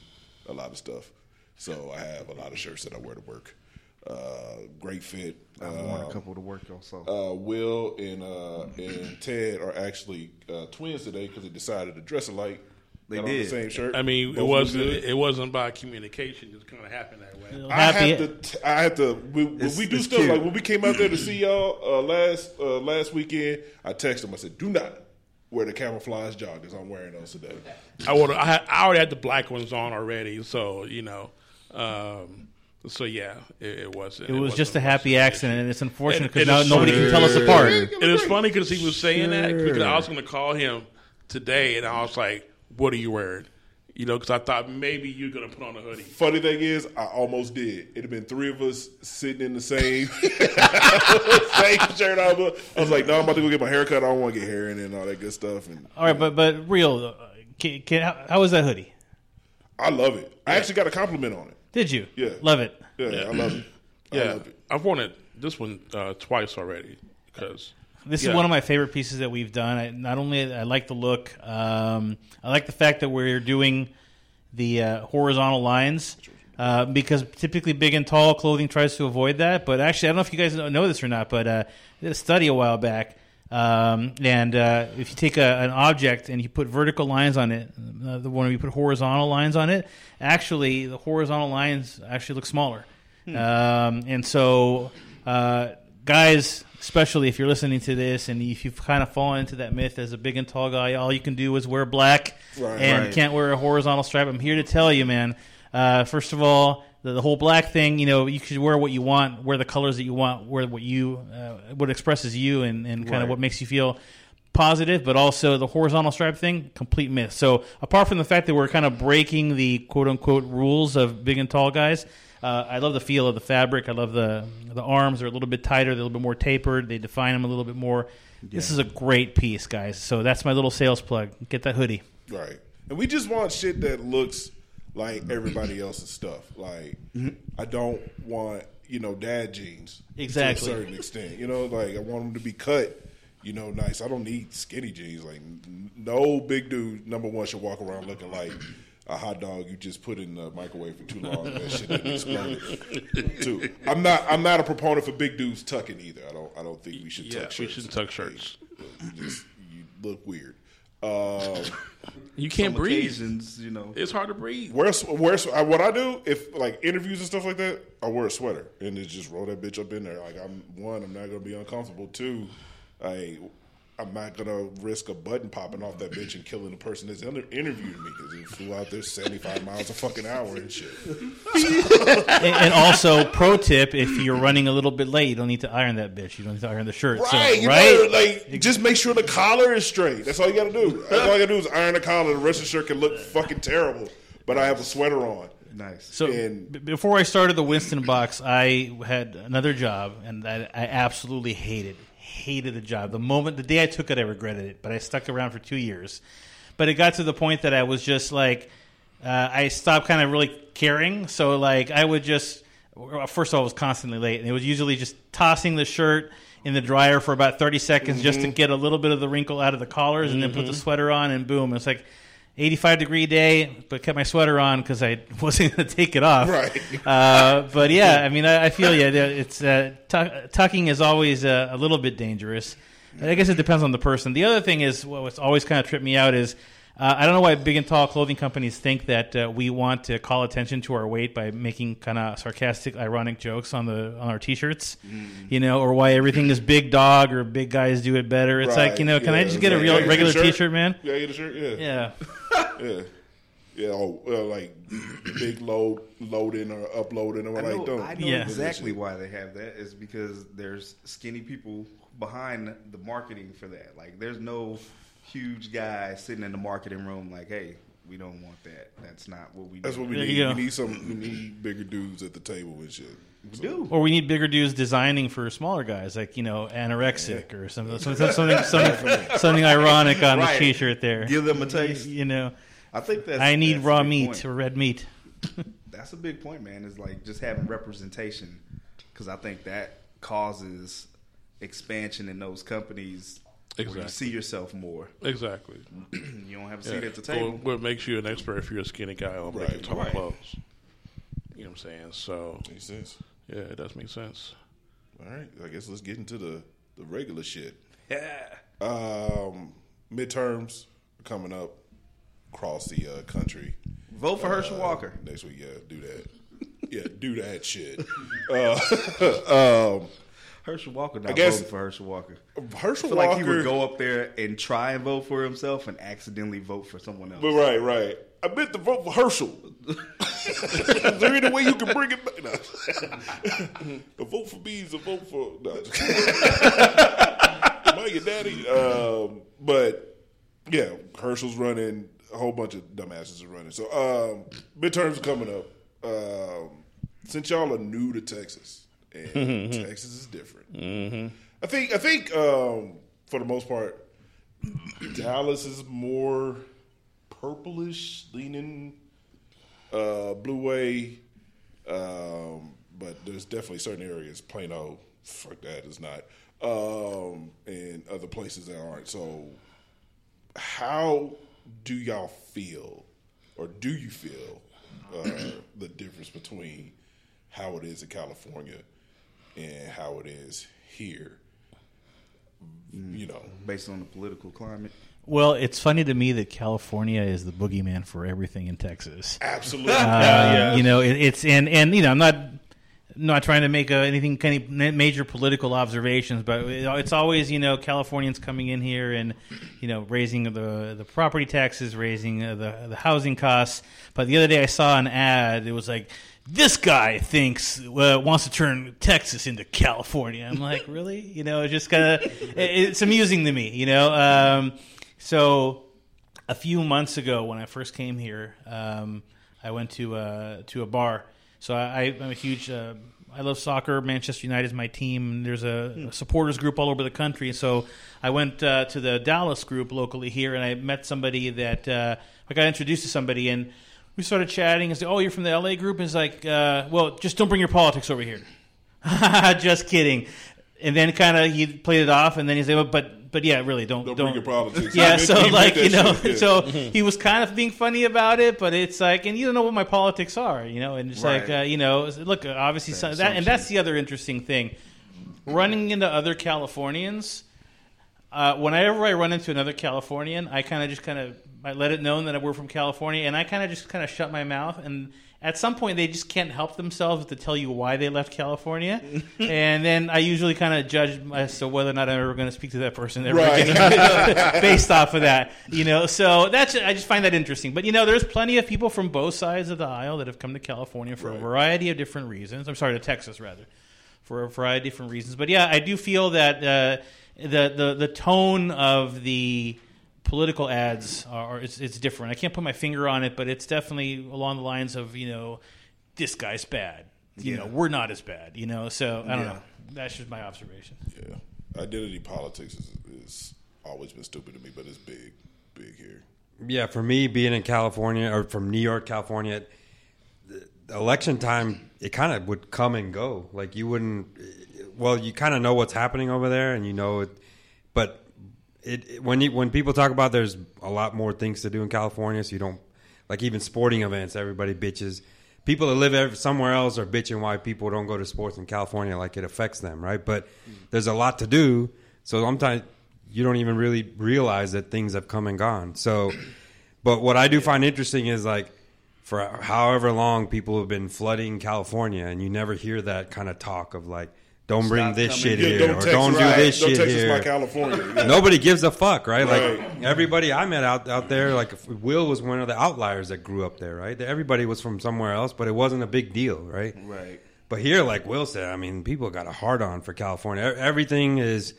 a lot of stuff. So I have a lot of shirts that I wear to work. Uh, great fit. I've Uh, worn a couple to work also. uh, Will and uh, and Ted are actually uh, twins today because they decided to dress alike. They Got on the same shirt. I mean, Both it wasn't. good. It wasn't by communication. It kind of happened that way. I Happy- have to. T- I have to. We, when we do stuff cute. like when we came out there to see y'all uh, last uh, last weekend. I texted them. I said, "Do not wear the camouflage joggers I'm wearing those today." I would. I, had, I already had the black ones on already, so you know. Um, so yeah, it, it wasn't. It was wasn't just a happy much accident, and it's unfortunate because now nobody funny- can tell us apart. And It is funny because he was saying that because I was going to call him today, and I was like, "What are you wearing?" You know, because I thought maybe you're going to put on a hoodie. Funny thing is, I almost did. It'd have been three of us sitting in the same same shirt on. but I was like, "No, I'm about to go get my hair cut. I don't want to get hair in it and all that good stuff." And All right, but but real, uh, can, can, how, how was that hoodie? I love it. I actually got a compliment on it. Did you? Yeah. love it. Yeah, I love it. I Yeah, love it. I've worn it this one uh, twice already because This Yeah. is one of my favorite pieces that we've done. I, not only I like the look, um, I like the fact that we're doing the uh, horizontal lines uh, because typically big and tall clothing tries to avoid that. But actually, I don't know if you guys know this or not, but uh, I did a study a while back. Um, and uh, if you take a, an object and you put vertical lines on it, the one where you put horizontal lines on it, actually the horizontal lines actually look smaller. Um, and so, uh, guys, especially if you're listening to this and if you've kind of fallen into that myth as a big and tall guy, all you can do is wear black Right. and Right. can't wear a horizontal stripe. I'm here to tell you, man. Uh, first of all, the, the whole black thing, you know, you should wear what you want, wear the colors that you want, wear what you, uh, what expresses you and, and kind of what makes you feel. positive, but also the horizontal stripe thing, complete myth. So apart from the fact that we're kind of breaking the quote unquote rules of big and tall guys, uh, I love the feel of the fabric. I love the the arms are a little bit tighter, they're a little bit more tapered. They define them a little bit more. This is a great piece, guys. So that's my little sales plug. Get that hoodie. Right. And we just want shit that looks like everybody else's stuff. Like I don't want, you know, dad jeans. Exactly. To a certain extent. You know, like I want them to be cut, you know, nice. I don't need skinny jeans. Like no big dude number one should walk around looking like a hot dog you just put in the microwave for too long and that shit didn't explode. Too. I'm not I'm not a proponent for big dudes tucking either. I don't I don't think we should Yeah, tuck we shirts. shouldn't tuck shirts. You just you look weird. Um You can't breathe. you know. It's hard to breathe. Wear, wear, uh, what I do if like interviews and stuff like that, I wear a sweater and then just roll that bitch up in there. Like I'm one, I'm not gonna be uncomfortable. Two, I I'm not gonna risk a button popping off that bitch and killing the person that's under, interviewing me because it flew out there 75 miles a fucking hour and shit. and, and also, pro tip: if you're running a little bit late, you don't need to iron that bitch. You don't need to iron the shirt. So, Right, you right? know, like just make sure the collar is straight. That's all you gotta do. That's all you gotta do is iron the collar. The rest of the shirt can look fucking terrible, but I have a sweater on. Nice. So And- b- before I started the Winston box, I had another job, and I, I absolutely hated hated the job. The moment the day I took it, I regretted it. But I stuck around for two years. But it got to the point that I was just like, uh, I stopped kind of really caring. So like, I would just first of all, I was constantly late, and it was usually just tossing the shirt in the dryer for about thirty seconds just to get a little bit of the wrinkle out of the collars, and then put the sweater on, and boom, it's like. 85 degree day, but kept my sweater on because I wasn't going to take it off. Right. Uh, but yeah, I mean, I, I feel you. It's uh, tu- tucking is always uh, a little bit dangerous. I guess it depends on the person. The other thing is what's always kind of tripped me out is uh, I don't know why big and tall clothing companies think that uh, we want to call attention to our weight by making kind of sarcastic, ironic jokes on the on our t-shirts, you know, or why everything is big dog or big guys do it better. It's like you know, can I just get a real yeah, get a regular shirt. t-shirt, man? Yeah, get a shirt. Yeah, Yeah. Yeah. Yeah, oh, uh, like big load loading or uploading or I like know, don't. I know Yeah. exactly why they have that is because there's skinny people behind the marketing for that. Like, there's no huge guy sitting in the marketing room like, "Hey, we don't want that. That's not what we That's do." what we There need. We need some. We need bigger dudes at the table and shit. we do. Or we need bigger dudes designing for smaller guys, like you know, anorexic or something, something, something, something, something ironic on Right. the t-shirt there. Give them a taste. You know, I think that's. I need that's raw meat point. or red meat. That's a big point, man. Is like just having representation because I think that causes expansion in those companies. Where you see yourself more. Exactly. You don't have a seat Yeah. at the table. What, what makes you an expert if you're a skinny guy on Right, making tall right. clothes? You know what I'm saying? So Makes sense. yeah, it does make sense. All right. I guess let's get into the the regular shit. Yeah. Um, midterms are coming up across the uh, country. Vote for Herschel Uh, Walker. next week. Yeah, do that. Yeah, do that shit. Uh, um, Herschel Walker not guess- voting for Herschel Walker. Herschel I feel Walker. like he would go up there and try and vote for himself and accidentally vote for someone else. But right, right. I meant to vote for Herschel. is there any way you can bring it back? No. a vote for me is a vote for. No. Am I your daddy? Um, but yeah, Herschel's running. A whole bunch of dumbasses are running. So um, midterms are coming up. Um, since y'all are new to Texas, and Texas is different. I think. I think um, for the most part, Dallas is more purplish leaning uh, blue way. Um, but there's definitely certain areas, Plano, fuck that is not, um, and other places that aren't. So, how do y'all feel, or do you feel, uh, the difference between how it is in California and how it is here? You know, Based on the political climate. Well, it's funny to me that California is the boogeyman for everything in Texas. absolutely. Uh, You know, it, it's and and you know, I'm not not trying to make uh anything kind of major political observations, but it- it's always you know Californians coming in here and you know raising the the property taxes, raising uh, the the housing costs. But the other day I saw an ad. It was like this guy thinks uh, wants to turn Texas into California. I'm like, really? You know, it's just kind of it's amusing to me. You know, um, so a few months ago when I first came here, um, I went to uh, to a bar. So I, I'm a huge. Uh, I love soccer. Manchester United is my team. There's a, a supporters group all over the country. So I went uh, to the Dallas group locally here, and I met somebody that uh, I got introduced to somebody, and we started chatting. And said, "Oh, you're from the LA group?" And he's like, uh, "Well, just don't bring your politics over here." just kidding. And then kind of he played it off, and then he said, well, "But but yeah, really don't Don't, don't, bring your politics. yeah, so like you know, shit, yeah. so he was kind of being funny about it, but it's like, and you don't know what my politics are, you know, and it's like, uh, you know, look, obviously, some, that, and that's the other interesting thing, running into other Californians. Uh, whenever I run into another Californian, I kind of just kind of I let it known that we're from California, and I kind of just kind of shut my mouth. And at some point, they just can't help themselves to tell you why they left California, and then I usually kind of judge as to whether or not I'm ever going to speak to that person ever Right. again based off of that. You know, so that's I just find that interesting. But you know, there's plenty of people from both sides of the aisle that have come to California for a variety of different reasons. I'm sorry, to Texas rather, for a variety of different reasons. But yeah, I do feel that uh, the the the tone of the political ads are it's, it's different. I can't put my finger on it, but it's definitely along the lines of you know, this guy's bad. You know, we're not as bad. You know, so I don't Yeah. know. That's just my observation. Yeah, identity politics is, is always been stupid to me, but it's big, big here. Yeah, for me, being in California or from New York, California, the election time it kind of would come and go. Like you wouldn't. Well, you kind of know what's happening over there, and you know it. But it, when you, when people talk about there's a lot more things to do in California, so you don't like even sporting events. Everybody bitches. People that live somewhere else are bitching why people don't go to sports in California, like it affects them, right? But mm. there's a lot to do, so sometimes you don't even really realize that things have come and gone. So, but what I do find interesting is like for however long people have been flooding California, and you never hear that kind of talk of like, don't bring Stop this coming shit here. here or don't do right, this don't shit Texas here. my California. Yeah. Nobody gives a fuck, right? Right. Like everybody I met out out there, like Will was one of the outliers that grew up there, right? Everybody was from somewhere else, but it wasn't a big deal, right? Right. But here, like Will said, I mean, people got a hard on for California. Everything is,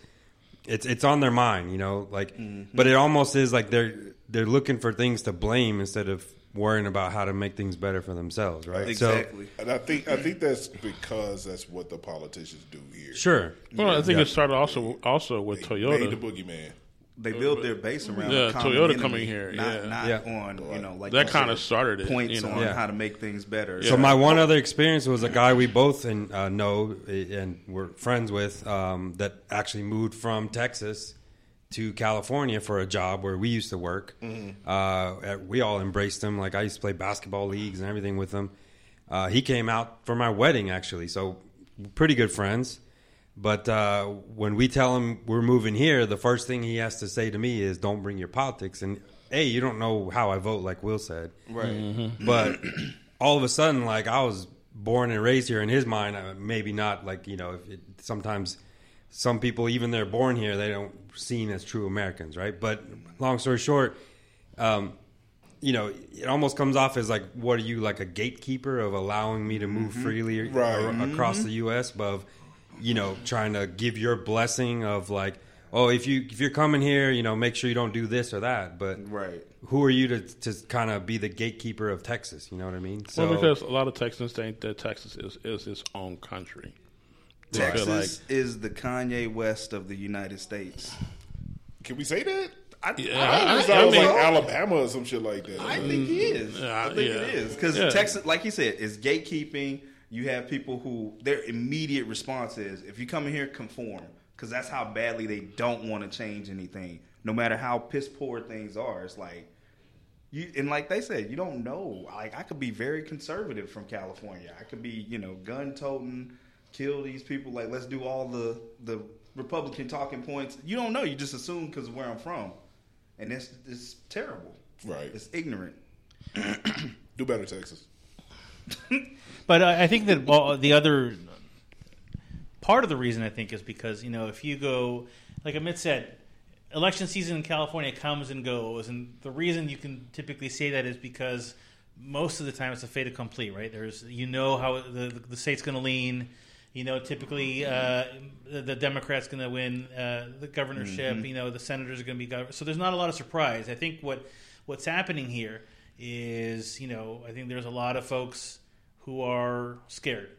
it's it's on their mind, you know. Like, mm-hmm. but it almost is like they're they're looking for things to blame instead of worrying about how to make things better for themselves, right? Exactly. And I think I think that's because that's what the politicians do here. Sure. Well, I think Yeah. it started also also with Made Toyota. the boogeyman. they build their base around Yeah, a Toyota enemy, coming here, not, yeah. not Yeah. on you know like That kinda said, started it, you know. on Yeah. how to make things better. So my one other experience was a guy we both and uh, know and we're friends with um, that actually moved from Texas to California for a job where we used to work. Uh, we all embraced him. Like I used to play basketball leagues and everything with him. Uh, he came out for my wedding actually, so pretty good friends. But uh, when we tell him we're moving here, the first thing he has to say to me is, "Don't bring your politics." And hey, you don't know how I vote, like Will said. right. But all of a sudden, like I was born and raised here. In his mind, uh, maybe not. Like you know, if it, sometimes some people, even they're born here, they don't seen as true Americans, right? But long story short, um, you know, it almost comes off as like, what are you like a gatekeeper of allowing me to move freely Right. ar- across the U.S. But of, you know, trying to give your blessing of like, oh, if you if you're coming here, you know, make sure you don't do this or that. But Right. who are you to to kind of be the gatekeeper of Texas? You know what I mean? So well, because a lot of Texans think that Texas is, is its own country. They feel Texas is the Kanye West of the United States. Can we say that? I, Yeah, I, I- always I thought it was mean- like Alabama or some shit like that. I think he is. Mm. Yeah, I think yeah. it is because Yeah. Texas, like you said, is gatekeeping. You have people who their immediate response is, "If you come in here, conform," because that's how badly they don't want to change anything, no matter how piss poor things are. It's like you and like they said, you don't know. Like I could be very conservative from California. I could be, you know, gun toting, kill these people. Like let's do all the the Republican talking points. You don't know. You just assume because of where I'm from, and it's it's terrible. Right. It's ignorant. Do better, Texas. But I I think that well, the other part of the reason I think is because you know if you go like Amit said, election season in California comes and goes, and the reason you can typically say that is because most of the time it's a fait accompli, right? There's you know how the the state's going to lean. You know, typically uh, the, the Democrats going to win uh, the governorship. You know, the senators are going to be governor. So there's not a lot of surprise. I think what what's happening here is, you know, I think there's a lot of folks who are scared.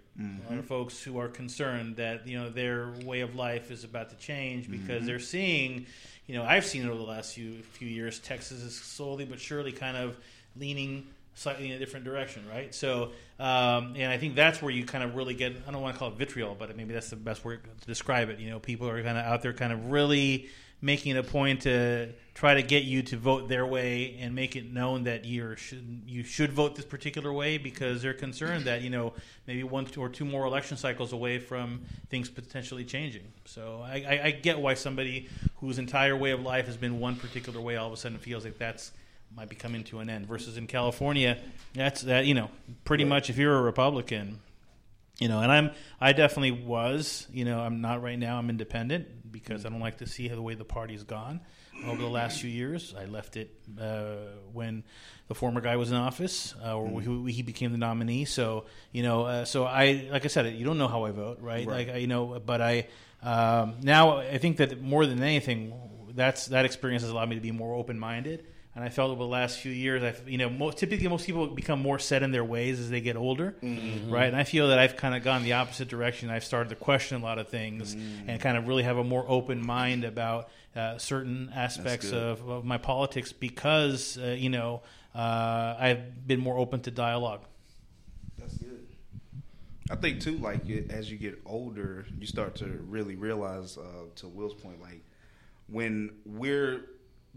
A lot of folks who are concerned that you know their way of life is about to change because they're seeing, you know, I've seen it over the last few few years. Texas is slowly but surely kind of leaning slightly in a different direction, right? So, um, and I think that's where you kind of really get. I don't want to call it vitriol, but maybe that's the best word to describe it. You know, people are kind of out there, kind of really making a point to try to get you to vote their way and make it known that you should you should vote this particular way because they're concerned that you know maybe one or two more election cycles away from things potentially changing. So I, I, I get why somebody whose entire way of life has been one particular way all of a sudden feels like that's might be coming to an end. Versus in California, that's that you know pretty much if you're a Republican, you know, and I'm I definitely was. You know, I'm not right now. I'm independent because I don't like to see how the way the party's gone over the last few years. I left it uh, when the former guy was in office, uh, or he, he became the nominee. So you know, uh, so I like I said, you don't know how I vote, right? Like I- you know, but I um, now I think that more than anything, that's that experience has allowed me to be more open minded. And I felt over the last few years, I've you know, most, typically most people become more set in their ways as they get older, right? And I feel that I've kind of gone the opposite direction. I've started to question a lot of things and kind of really have a more open mind about uh, certain aspects of, of my politics because uh, you know uh, I've been more open to dialogue. That's good. I think too, like as you get older, you start to really realize, uh, to Will's point, like when we're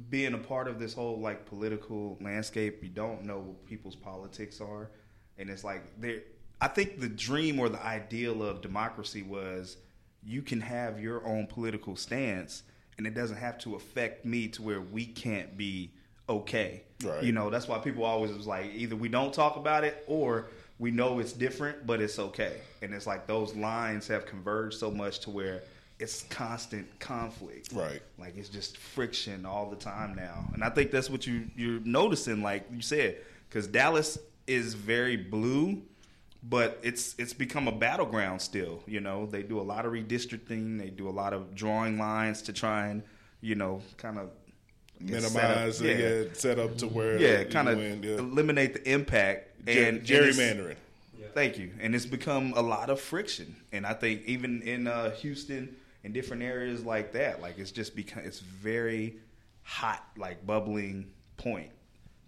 being a part of this whole like political landscape, you don't know what people's politics are, and it's like there. I think the dream or the ideal of democracy was you can have your own political stance, and it doesn't have to affect me to where we can't be okay. Right. You know, that's why people always was like either we don't talk about it or we know it's different, but it's okay. And it's like those lines have converged so much to where it's constant conflict. Right. Like it's just friction all the time now. And I think that's what you you're noticing like you said cuz Dallas is very blue but it's it's become a battleground still, you know. They do a lot of redistricting, they do a lot of drawing lines to try and, you know, kind of Minimize yeah. it, yeah, set up to where yeah, you kind of yeah. eliminate the impact Ger- and and gerrymandering. Thank you. And it's become a lot of friction. And I think even in uh, Houston and different areas like that, like it's just become it's very hot, like bubbling point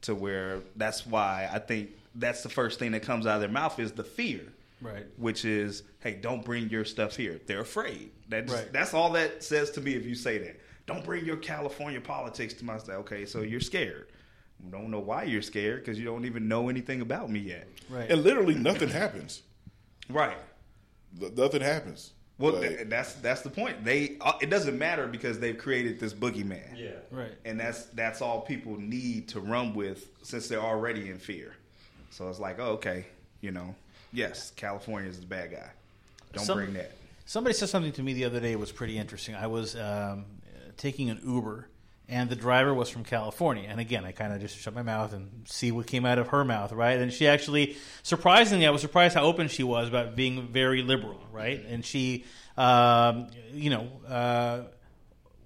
to where that's why I think that's the first thing that comes out of their mouth is the fear. Right. Which is, hey, don't bring your stuff here. They're afraid. That's Right. that's all that says to me if you say that. Don't bring your California politics to my state. Okay, so you're scared. Don't know why you're scared because you don't even know anything about me yet. Right. And literally nothing happens. Right. Th- Nothing happens. Well, Like, th- that's that's the point. They uh, it doesn't matter because they've created this boogeyman. Yeah. Right. and that's that's all people need to run with since they're already in fear. So it's like, oh, okay, you know, yes, California is the bad guy. Don't Some- bring that. Somebody said something to me the other day was pretty interesting. I was um, taking an Uber, and the driver was from California. And again, I kind of just shut my mouth and see what came out of her mouth, right? And she actually, surprisingly, I was surprised how open she was about being very liberal, right? And she, um, you know, uh,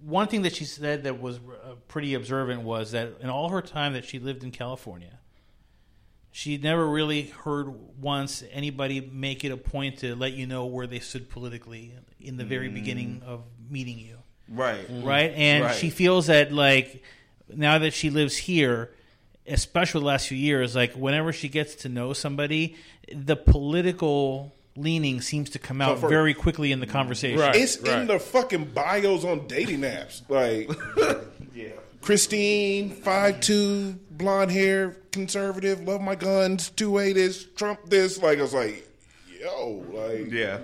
one thing that she said that was uh, pretty observant was that in all her time that she lived in California, she never really heard once anybody make it a point to let you know where they stood politically in the very beginning of meeting you Right. Mm-hmm. right and Right. she feels that like now that she lives here especially the last few years like whenever she gets to know somebody the political leaning seems to come out for- very quickly in the conversation Right. it's in the fucking bios on dating apps. Like Yeah. Christine, five two, blonde hair, conservative, love my guns, two A this, Trump this. Like I was like, yo, like Yeah.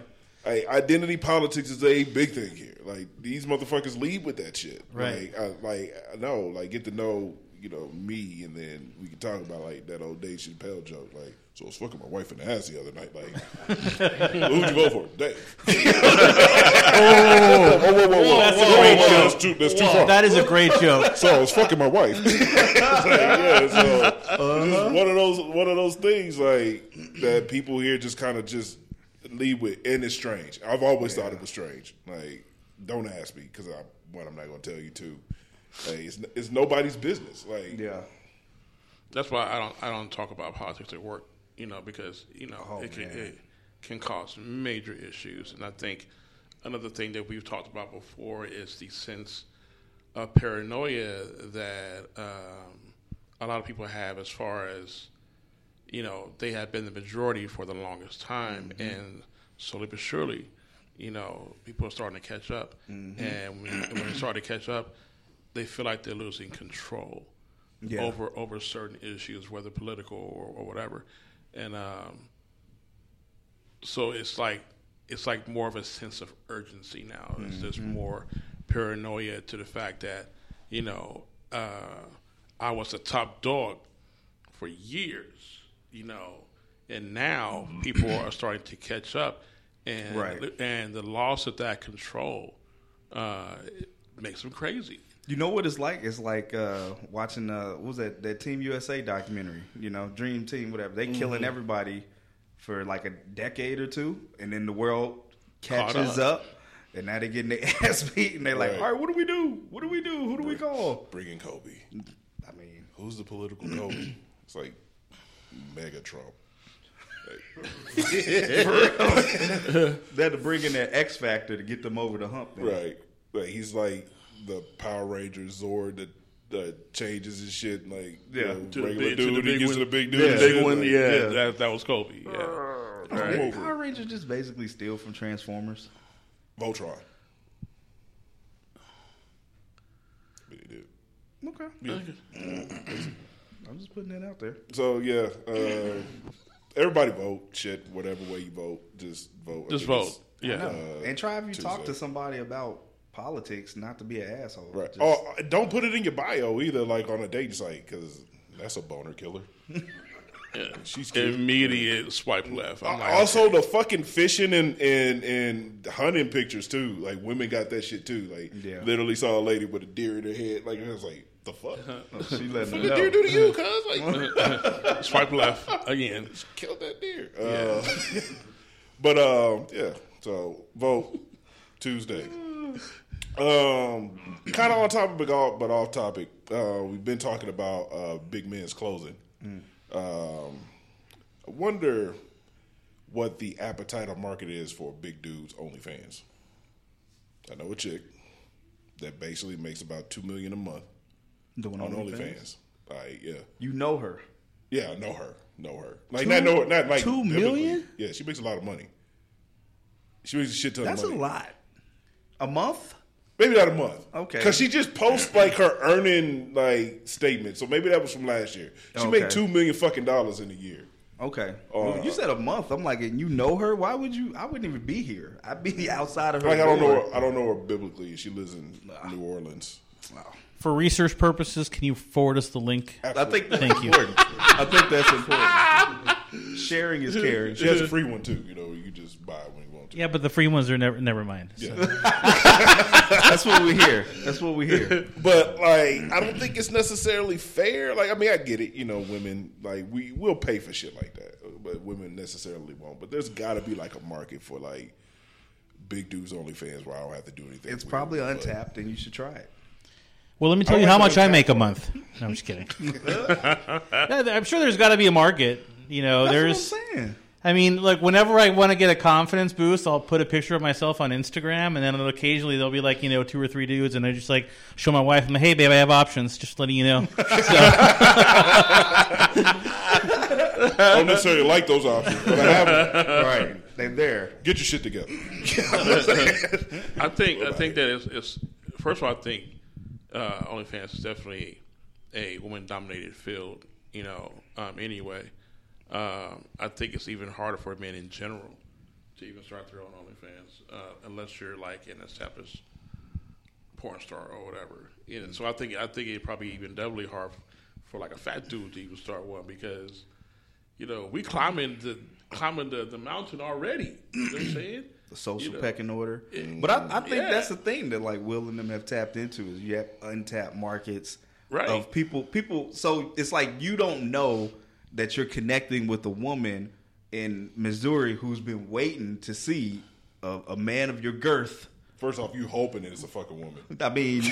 Like, identity politics is a big thing here. Like these motherfuckers lead with that shit. Right. Like, I, like I know, like get to know you know me, and then we can talk about like that old Dave Chappelle joke. Like, so I was fucking my wife in the ass the other night. Like, who'd you vote for, Dave? oh, whoa, whoa, whoa, whoa, That's a whoa, great whoa, joke. That's too, that's too far. that is a great joke so I was fucking my wife. yeah, so it's just one of those one of those things like that people here just kind of just lead with, and it's strange. I've always thought it was strange. Like, don't ask me because I one I'm not going to tell you too. Like, it's, it's nobody's business. Like, Yeah. That's why I don't I don't talk about politics at work, you know, because you know Oh, it can man. it can cause major issues, and I think another thing that we've talked about before is the sense of paranoia that um, a lot of people have as far as you know they have been the majority for the longest time, and slowly but surely, you know, people are starting to catch up, and when, when they start to catch up, they feel like they're losing control Yeah. over over certain issues, whether political or, or whatever, and um, so it's like it's like more of a sense of urgency now. It's just more paranoia to the fact that you know uh, I was a top dog for years, you know, and now people are starting to catch up, and Right. and the loss of that control uh, it makes them crazy. You know what it's like? It's like uh, watching uh, what was that that Team USA documentary? You know, Dream Team, whatever. They killing everybody for like a decade or two, and then the world catches up. up. and now they're getting their ass beat, and they're like, Right. "All right, what do we do? What do we do? Who do we call?" bringing Kobe. I mean, Who's the political Kobe? It's like mega Trump. They had to bring in that X factor to get them over the hump. man. right. Like he's like the Power Rangers Zord that that changes his shit. Like you Yeah. know, To regular big- to the dude, he big gets one. to the big dude. The and big shit, one, like, yeah, yeah. That, that was Kobe. Yeah, I'm Power it. Rangers just basically steal from Transformers. Voltron. But he did. Okay, I'm just putting that out there. So yeah, uh, everybody vote. Shit, whatever way you vote, just vote. Just vote. Yeah, Uh, and try if you talk to somebody about politics, not to be an asshole. Right. Just- oh, don't put it in your bio either, like on a dating site, because that's a boner killer. She's cute. immediate swipe left. I'm like, also, the fucking fishing and, and and hunting pictures too. Like women got that shit too. Like Yeah. literally saw a lady with a deer in her head. Like I was like, the fuck. Oh, she letting What them the deer do to you, cuz? Like, swipe left again. killed that deer. Uh, but um, yeah. So vote Tuesday. Um, kind of on topic, but off, but off topic. Uh, we've been talking about uh, big men's clothing. Um, I wonder what the appetite or market is for big dudes OnlyFans. I know a chick that basically makes about two million a month Doing on OnlyFans? OnlyFans. Like, yeah. You know her. Yeah, I know her. Know her. Like Two- not know her. Not like two biblically. Yeah, she makes a lot of money. She makes a shit ton of money. That's a lot. A month? Maybe not a month. Okay. Because she just posts like her earning like statement. So maybe that was from last year. She Okay. made two million fucking dollars in a year. Okay. Uh, you said a month. I'm like, and you know her? Why would you? I wouldn't even be here. I'd be outside of her. Like I don't know her, I don't know her biblically. She lives in New Orleans. For research purposes, can you forward us the link? I think that's Thank you. important. I think that's important. Sharing is caring. She has a free one too. You know, you just buy it when you want to. Yeah, but the free ones are never. Never mind. So- That's what we hear. That's what we hear. But like, I don't think it's necessarily fair. Like, I mean, I get it. You know, women like we will pay for shit like that, but women necessarily won't. But there's got to be like a market for like big dudes only fans where I don't have to do anything. It's weird, probably but- untapped, and you should try it. Well, let me tell I you how much I make a month. No, I'm just kidding. I'm sure there's got to be a market. You know, That's there's. what I'm saying. I mean, like whenever I want to get a confidence boost, I'll put a picture of myself on Instagram, and then occasionally there'll be like you know two or three dudes, and I just like show my wife, I'm like, "Hey, babe, I have options." Just letting you know. I don't necessarily like those options, but I have them. Right. They're there. Get your shit together. I think I think that it's, it's first of all, I think uh, OnlyFans is definitely a woman-dominated field. You know, um, anyway, um, I think it's even harder for men in general to even start their own OnlyFans uh, unless you're like an established porn star or whatever. Know, so I think I think it probably even doubly hard for like a fat dude to even start one because you know we climbing the climbing the, the mountain already. You know what I'm saying? The social You know, pecking order. But I, I think yeah. that's the thing that like Will and them have tapped into is you have untapped markets Right. of people. People. So it's like you don't know that you're connecting with a woman in Missouri who's been waiting to see a, a man of your girth. First off, you hoping that it's a fucking woman. I mean, you know,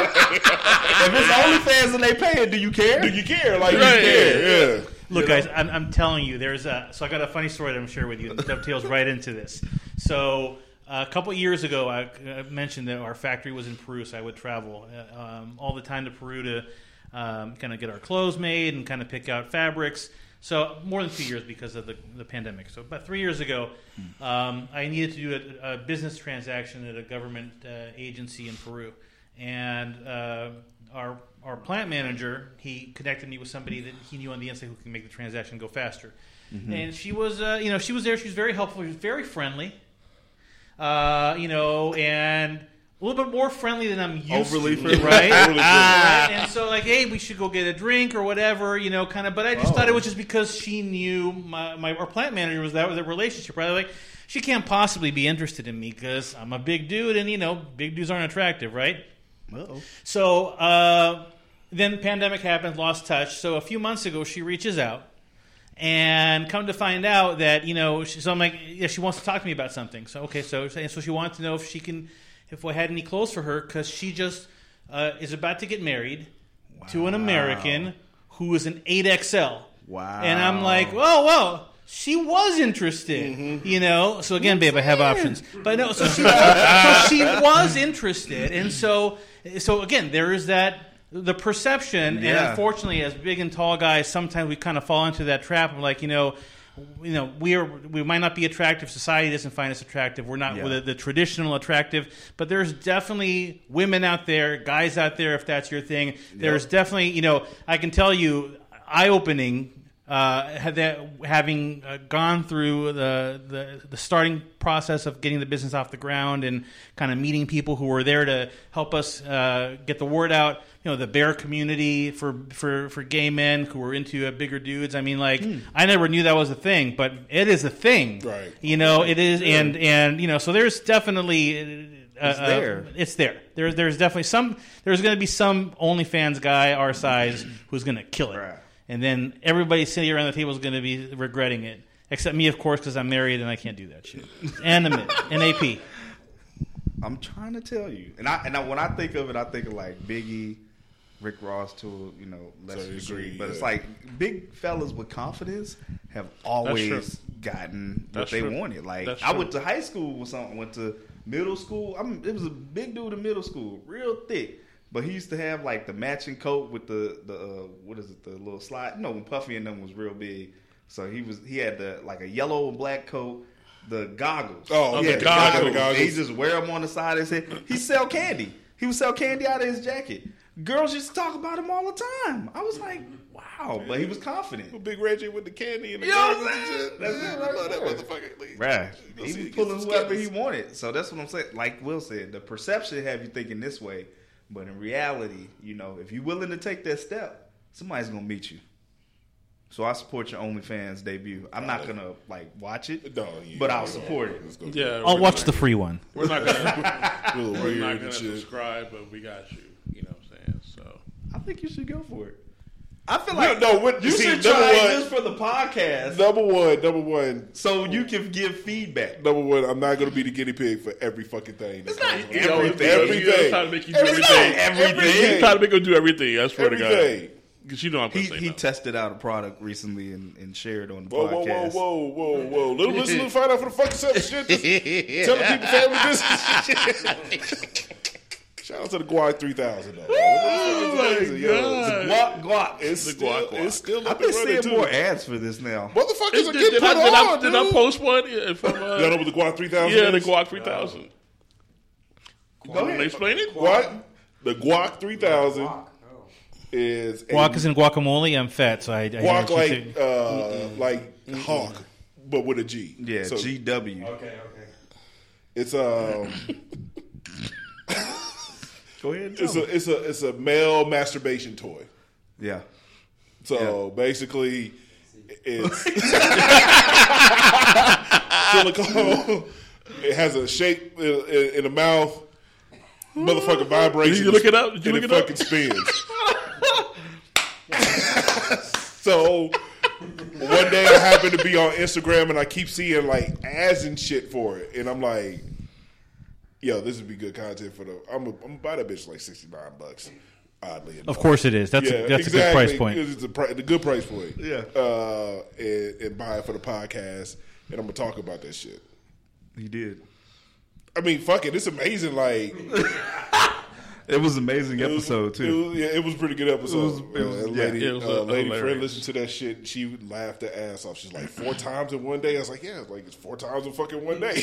if it's OnlyFans and they pay it, do you care? Do you care? Like Right. you care? Yeah. Look, guys, I'm, I'm telling you, there's a. So I got a funny story that I'm share with you. That dovetails right into this. So a couple years ago, I, I mentioned that our factory was in Peru, so I would travel uh, um, all the time to Peru to um, kind of get our clothes made and kind of pick out fabrics. So more than two years because of the, the pandemic. So about three years ago, um, I needed to do a, a business transaction at a government uh, agency in Peru, and uh, our our plant manager he connected me with somebody that he knew on the inside who can make the transaction go faster. And she was, uh, you know, she was there. She was very helpful. She was very friendly, uh, you know, and a little bit more friendly than I'm used Overly to, friendly. right? Overly friendly. Right? And so, like, hey, we should go get a drink or whatever, you know, kind of. But I just thought it was just because she knew my, my our plant manager was that was a relationship, right? Like, she can't possibly be interested in me because I'm a big dude, and you know, big dudes aren't attractive, right? Uh-oh. So uh, then the pandemic happened, lost touch. So a few months ago, she reaches out and come to find out that you know, she, so I'm like, yeah, she wants to talk to me about something. So okay, so and so she wanted to know if she can, if I had any clothes for her because she just uh, is about to get married to an American who is an eight XL. Wow. And I'm like, oh well. She was interested, you know. So again, babe, I have options, but no. So she, so she was interested, and so, so again, there is that the perception, and unfortunately, as big and tall guys, sometimes we kind of fall into that trap of like, you know, you know, we are we might not be attractive. Society doesn't find us attractive. We're not Yeah. the, the traditional attractive, but there's definitely women out there, guys out there, if that's your thing. There's definitely, you know, I can tell you, eye opening. Uh, had that having uh, gone through the, the the starting process of getting the business off the ground and kind of meeting people who were there to help us uh, get the word out. You know, the bear community for for for gay men who were into uh, bigger dudes. I mean, like I never knew that was a thing, but it is a thing. Right. You know, it is, and and you know, so there's definitely. Uh, It's there. It's there. There, there's definitely some. There's going to be some OnlyFans guy our size who's going to kill it, Right. And then everybody sitting around the table is going to be regretting it, except me, of course, because I'm married and I can't do that shit. And the and AP. I'm trying to tell you, and I and I, when I think of it, I think of like Biggie, Rick Ross to a, you know lesser To a degree, degree, but it's like big fellas with confidence have always gotten what That's they true. wanted. Like That's I true. went to high school with something, went to middle school. I'm it was a big dude in middle school, real thick. But he used to have like the matching coat with the the uh, what is it the little slide? You know when Puffy and them was real big. So he was he had the like a yellow and black coat, the goggles. Oh, yeah, the had goggles. goggles. He just wear them on the side of his head. He sell candy. He would sell candy out of his jacket. Girls used to talk about him all the time. I was like, wow, but he was confident. Big Reggie with the candy and the You know what I'm saying? That's it right I love that there. motherfucker. Right. He was pulling whoever he wanted. So that's what I'm saying. Like Will said, the perception have you thinking this way, but in reality, you know, if you're willing to take that step, somebody's gonna meet you. So I support your OnlyFans debut. I'm not gonna like watch it, No, yeah, but I'll support it. Yeah, I'll we're watch not- the free one. We're not gonna, be a little we're not gonna subscribe, but we got you. You know what I'm saying? So I think you should go for it. I feel like no, what- you see, should try one- it just for the podcast, Number one, number one, so you can give feedback. number one. I'm not going to be the guinea pig for every fucking thing. It's not You know, everything. he always trying to make you do everything. everything. He's trying to make him do everything. I swear to God. Because you know I'm He say he no. tested out a product recently and, and shared on the Whoa, whoa, whoa, whoa, whoa, whoa! Little listen, little find out for the fucking self shit. Just telling people family business. Shout out to the Guac 3000 though. Oh my It's crazy, yo. God. Guac, guac. It's The still, guac guac. it's still I've been seeing too. more ads for this now. Motherfuckers Did, are did, getting I, put did, I, on, did I post one uh, from? Uh, Y'all know what the Guac 3000 yeah, the is? Guac 3000. Go Can ahead. they explain it? What? The Guac 3000 is Guac is in guacamole. I'm fat, so I, I guac I- like uh, like hawk, but with a G. Yeah, So GW. Okay, okay. it's um, Go ahead. And it's a it's a it's a male masturbation toy. yeah. So basically, it's silicone. It has a shape in, in, in the mouth. motherfucker vibrates. Did you look it up? Did you and look it it up? fucking spins. so one day I happen to be on Instagram and I keep seeing like ads and shit for it, and I'm like, "Yo, this would be good content for the." I'm gonna I'm buy that bitch like sixty nine bucks. Oddly enough, Of course it is. That's a, that's a good price point. It's a, pri- the good price point. Yeah. uh, and, and buy it for the podcast, and I'm gonna talk about that shit. He did. I mean, fuck it, it's amazing. Like It was an amazing It was- episode too. It was, yeah, it was a pretty good episode. It was- it was- yeah, lady, it was, uh, uh, lady friend listened to that shit. She laughed her ass off. She's like four times in one day. I was like, yeah, like it's four times in fucking one day.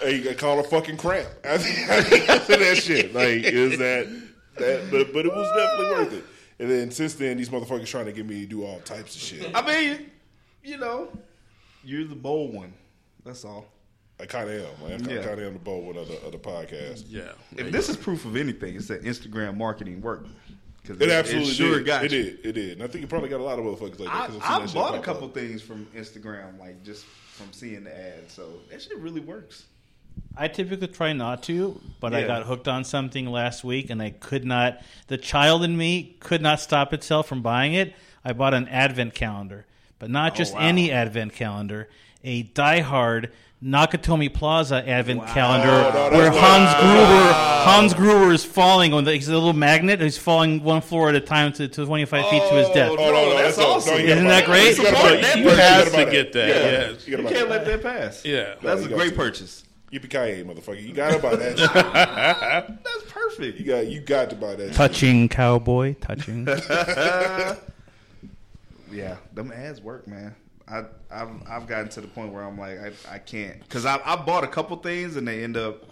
hey, you got call a fucking cramp after after that shit. Like, is that that? But but it was definitely worth it. And then since then, these motherfuckers trying to get me to do all types of shit. I mean, you know, you're the bold one. That's all. I kind of am. Like, I Yeah. kind of am the bold one of the, of the podcast. Yeah. If this is proof of anything, it's that Instagram marketing worked. 'Cause It absolutely sure did. got it you. did. It did. And I think you probably got a lot of motherfuckers like that. I, 'cause I've seen I that bought a couple up. things from Instagram, like just from seeing the ad. So that shit really works. I typically try not to, but I got hooked on something last week and I could not. The child in me could not stop itself from buying it. I bought an advent calendar, but not oh, just wow. any advent calendar, a diehard Nakatomi Plaza advent calendar Oh, no, where Hans not- Gruber Hans Gruber is falling on the he's a little magnet. He's falling one floor at a time to, to 25 feet to his oh, death. Oh, no, no, oh, that's that's awesome. No, Isn't that great? You gotta buy Support it. that You You have to get that. Yeah. Yes. You You can't let that pass. Yeah. That's a got great to. purchase. Yippee motherfucker! You gotta buy that. shit. That's perfect. You got, you got to buy that. shit. Touching cowboy, touching. Yeah, them ads work, man. I, I've I've gotten to the point where I'm like I, I can't because I I bought a couple things and they end up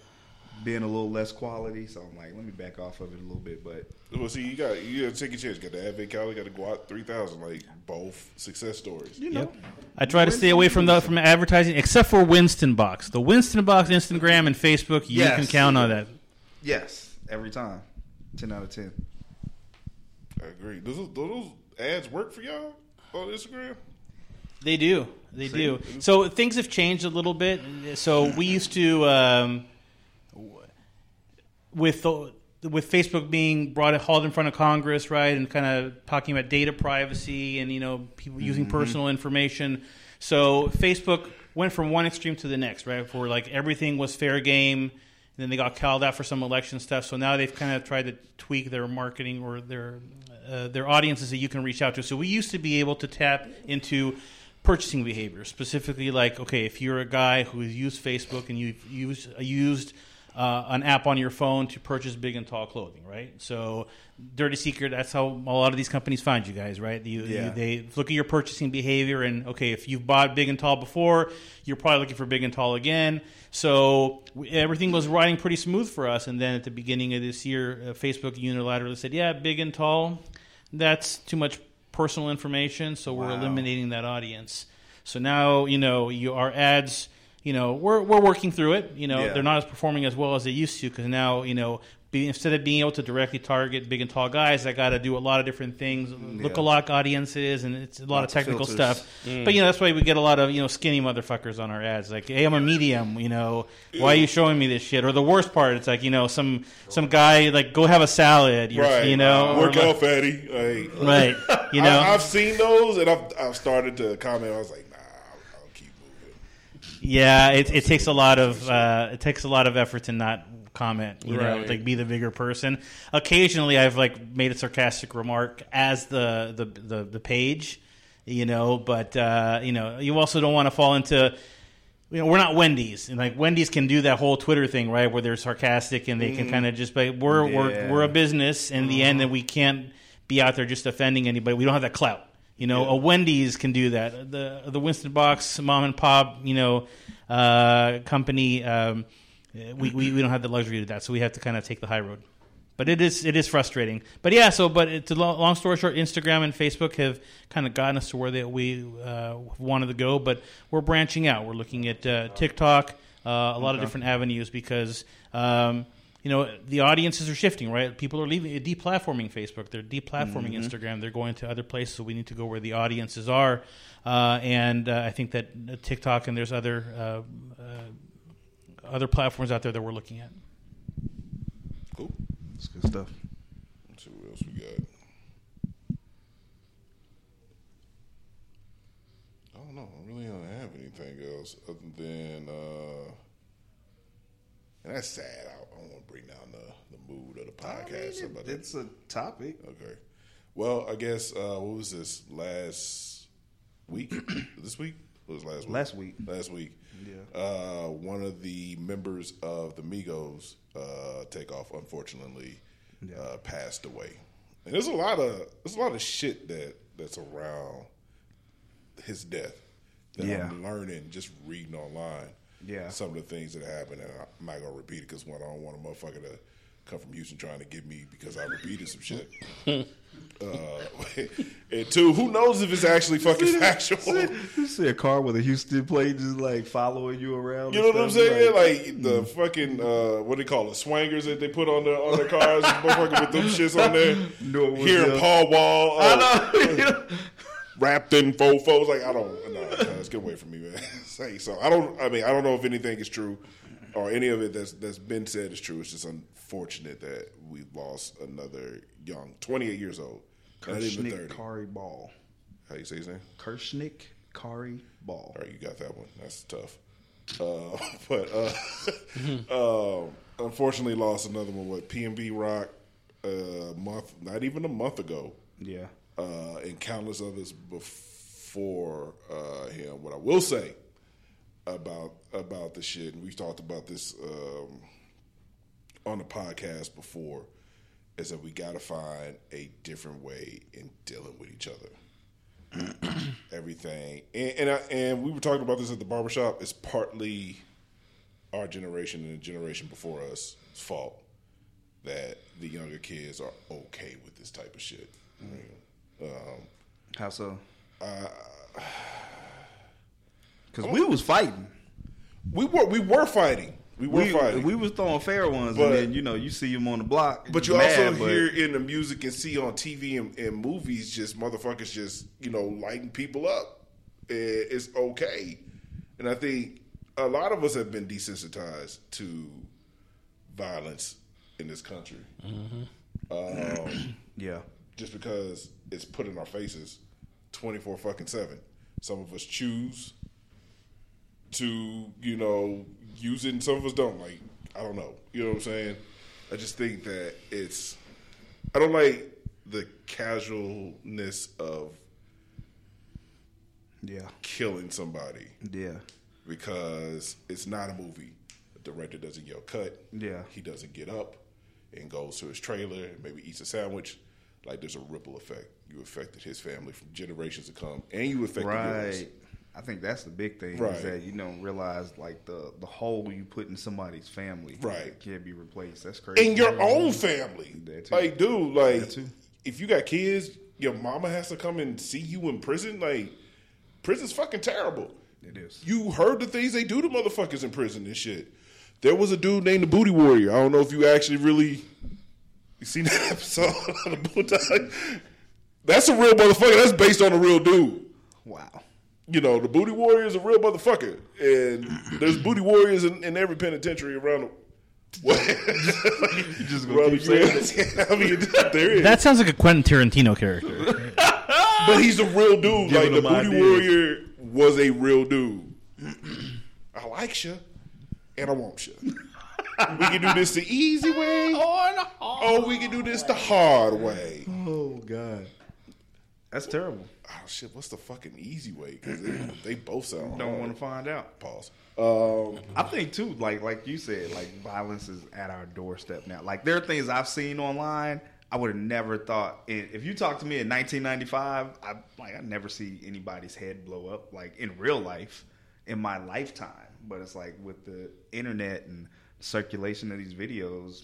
being a little less quality. So I'm like, let me back off of it a little bit. But Well, see, you got you got to take a chance. You got the Advent Calendar, you got the Guac three thousand, like both success stories. you know, Yep. I try to stay away from the from advertising, except for Winston Box. The Winston Box, Instagram, and Facebook, you Yes. can count on that. yes, every time, ten out of ten. I agree. Does those, do those ads work for y'all on Instagram? They do. They do. So things have changed a little bit. So we used to, um, with the, with Facebook being brought hauled in front of Congress, right, and kind of talking about data privacy and you know people using personal information. So Facebook went from one extreme to the next, right, where like everything was fair game. And then they got called out for some election stuff. So now they've kind of tried to tweak their marketing or their uh, their audiences that you can reach out to. So we used to be able to tap into purchasing behavior, specifically like okay, if you're a guy who has used Facebook and you've used used uh, an app on your phone to purchase big and tall clothing, right? So, Dirty Secret, that's how a lot of these companies find you guys, right? You, Yeah. you, they look at your purchasing behavior, and okay, if you've bought big and tall before, you're probably looking for big and tall again. So, we, everything was riding pretty smooth for us. And then at the beginning of this year, uh, Facebook unilaterally said, yeah, big and tall, that's too much personal information, so we're Wow. eliminating that audience. So now, you know, you, our ads you know, we're we're working through it. You know, Yeah. they're not as performing as well as they used to because now, you know, be, instead of being able to directly target big and tall guys, I got to do a lot of different things, look-alike audiences, and it's a lot Lots of of technical filters. stuff. But you know, that's why we get a lot of you know skinny motherfuckers on our ads. Like, hey, I'm a medium. You know, why are you showing me this shit? Or the worst part, it's like you know, some some guy like go have a salad. Right. You know, or work like- out, fatty. Like, right? You know, I, I've seen those, and I've, I've started to comment. I was like, nah, I'll, I'll keep moving. Yeah, it, it takes a lot of uh, it takes a lot of effort to not comment. You know, like be the bigger person. Occasionally, I've like made a sarcastic remark as the the the, the page, you know. But uh, you know, you also don't want to fall into. You know, we're not Wendy's, and like Wendy's can do that whole Twitter thing, right? Where they're sarcastic and they can kind of just but we're we're we're a business in the end, and we can't be out there just offending anybody. We don't have that clout. You know, a Wendy's can do that. The the Winston Box mom and pop, you know, uh, company. Um, we, we we don't have the luxury to do that, so we have to kind of take the high road. But it is it is frustrating. But yeah, so but it's a long story short, Instagram and Facebook have kind of gotten us to where that we uh, wanted to go. But we're branching out. We're looking at uh, TikTok, uh, a lot of different avenues because. Um, you know the audiences are shifting, right? People are leaving, deplatforming Facebook. They're deplatforming Instagram. They're going to other places. So we need to go where the audiences are, uh, and uh, I think that TikTok and there's other uh, uh, other platforms out there that we're looking at. Cool. That's good stuff. Let's see what else we got. I don't know. I really don't have anything else other than, uh, and that's sad. I, I don't want to bring down the, the mood of the I mean, podcast. it- it's a topic. okay. Well, I guess uh, what was this last week? this week? What was last week? Last week. Last week. Yeah. Uh, one of the members of the Migos, uh, Takeoff, unfortunately, Yeah. uh, passed away. And there's a lot of there's a lot of shit that that's around his death that Yeah. I'm learning just reading online. Yeah. some of the things that happened, and I'm not gonna repeat it because one, I don't want a motherfucker to come from Houston trying to get me because I repeated some shit. uh, and two, who knows if it's actually fucking factual? You see a car with a Houston plate just like following you around. You know what I'm saying? Like, the fucking uh, what do they call it? Swangers that they put on their on their cars, motherfucker with them shits on there. Was Hearing. Paul Wall, uh, I know. wrapped in fofos. Like I don't, no, no, let's get away from me, man. Say so. I don't. I mean, I don't know if anything is true or any of it that's that's been said is true. It's just unfortunate that we lost another young, 28 years old, not even 30. Kirsnick Khari Ball. How you say his name? Kirsnick Khari Ball. All right, you got that one. That's tough. Uh, but uh, um, unfortunately, lost another one. What PNB Rock a month, not even a month ago, Yeah. uh, and countless others before uh, him. What I will say about about the shit, and we've talked about this um, on the podcast before, is that we got to find a different way in dealing with each other. Everything, and and, I, and we were talking about this at the barbershop. It's partly our generation and the generation before us' fault that the younger kids are okay with this type of shit. Um, How so? Uh, Because we was fighting. we were we were fighting. We were We, fighting. we was throwing fair ones, But- and then you know you see him on the block. but you mad, also but- hear in the music and see on TV and, and movies just motherfuckers just you know lighting people up. It's okay, and I think a lot of us have been desensitized to violence in this country. Um, yeah, just because it's put in our faces 24 fucking 7. Some of us choose to, you know, use it and some of us don't. Like, I don't know. You know what I'm saying? I just think that it's, I don't like the casualness of yeah, killing somebody yeah, because it's not a movie. The director doesn't yell cut. Yeah. He doesn't get up and goes to his trailer and maybe eats a sandwich. Like there's a ripple effect. You affected his family from generations to come, and you affected yours. I think that's the big thing Right. is that you don't realize like the the hole you put in somebody's family Right. can't be replaced. That's crazy. In your mm-hmm. own family, like dude, like if you got kids, your mama has to come and see you in prison. Like prison's fucking terrible. It is. You heard the things they do to motherfuckers in prison and shit. There was a dude named the Booty Warrior. I don't know if you actually really you seen that episode of the Booty. That's a real motherfucker. That's based on a real dude. Wow. You know, the Booty Warrior is a real motherfucker, and there's Booty Warriors in, in every penitentiary around the. What? you just gonna keep saying I mean, there is. That sounds like a Quentin Tarantino character. but he's a real dude. Like the Booty ideas. Warrior was a real dude. I like you, and I want you. we can do this the easy way, or we can do this the hard way. Oh God. That's terrible. Oh shit! What's the fucking easy way? Because they, they both sound Don't want to find out. pause. Um, I think too, like like you said, like violence is at our doorstep now. Like there are things I've seen online I would have never thought. and If you talked to me in 1995, I like I never see anybody's head blow up like in real life in my lifetime. But it's like with the internet and circulation of these videos,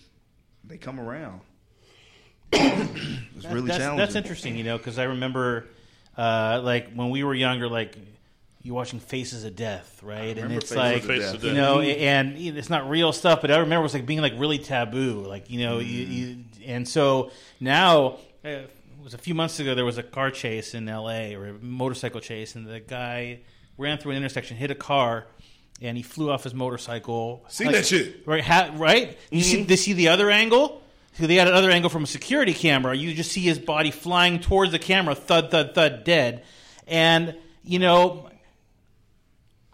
they come around. it's really that's, challenging. That's interesting, you know, because I remember, uh, like when we were younger, like you're watching Faces of Death, right? And it's Faces like of Face Death. of you know, and it's not real stuff, but I remember it was like being like really taboo, like you know, you, you, and so now. Uh, it was a few months ago. There was a car chase in L.A. or a motorcycle chase, and the guy ran through an intersection, hit a car, and he flew off his motorcycle. Seen that shit. right? Ha, right? You see, they see the other angle. So they had another angle from a security camera. You just see his body flying towards the camera, thud, thud, thud, dead. And you know,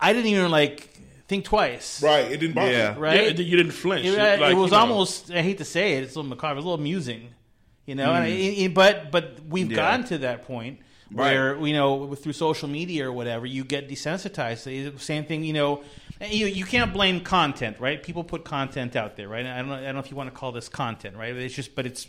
I didn't even like think twice. Right. It didn't bother. Yeah. you. Right? Yeah, you didn't flinch. It, uh, Like, it was you know. almost. I hate to say it. It's a little macabre. It was a little amusing, you know. And I, mm. I- but but we've Yeah. gotten to that point where you know through social media or whatever you get desensitized. Same thing, you know. You you can't blame content, right? People put content out there, right? I don't I don't know if you want to call this content, right? It's just, but it's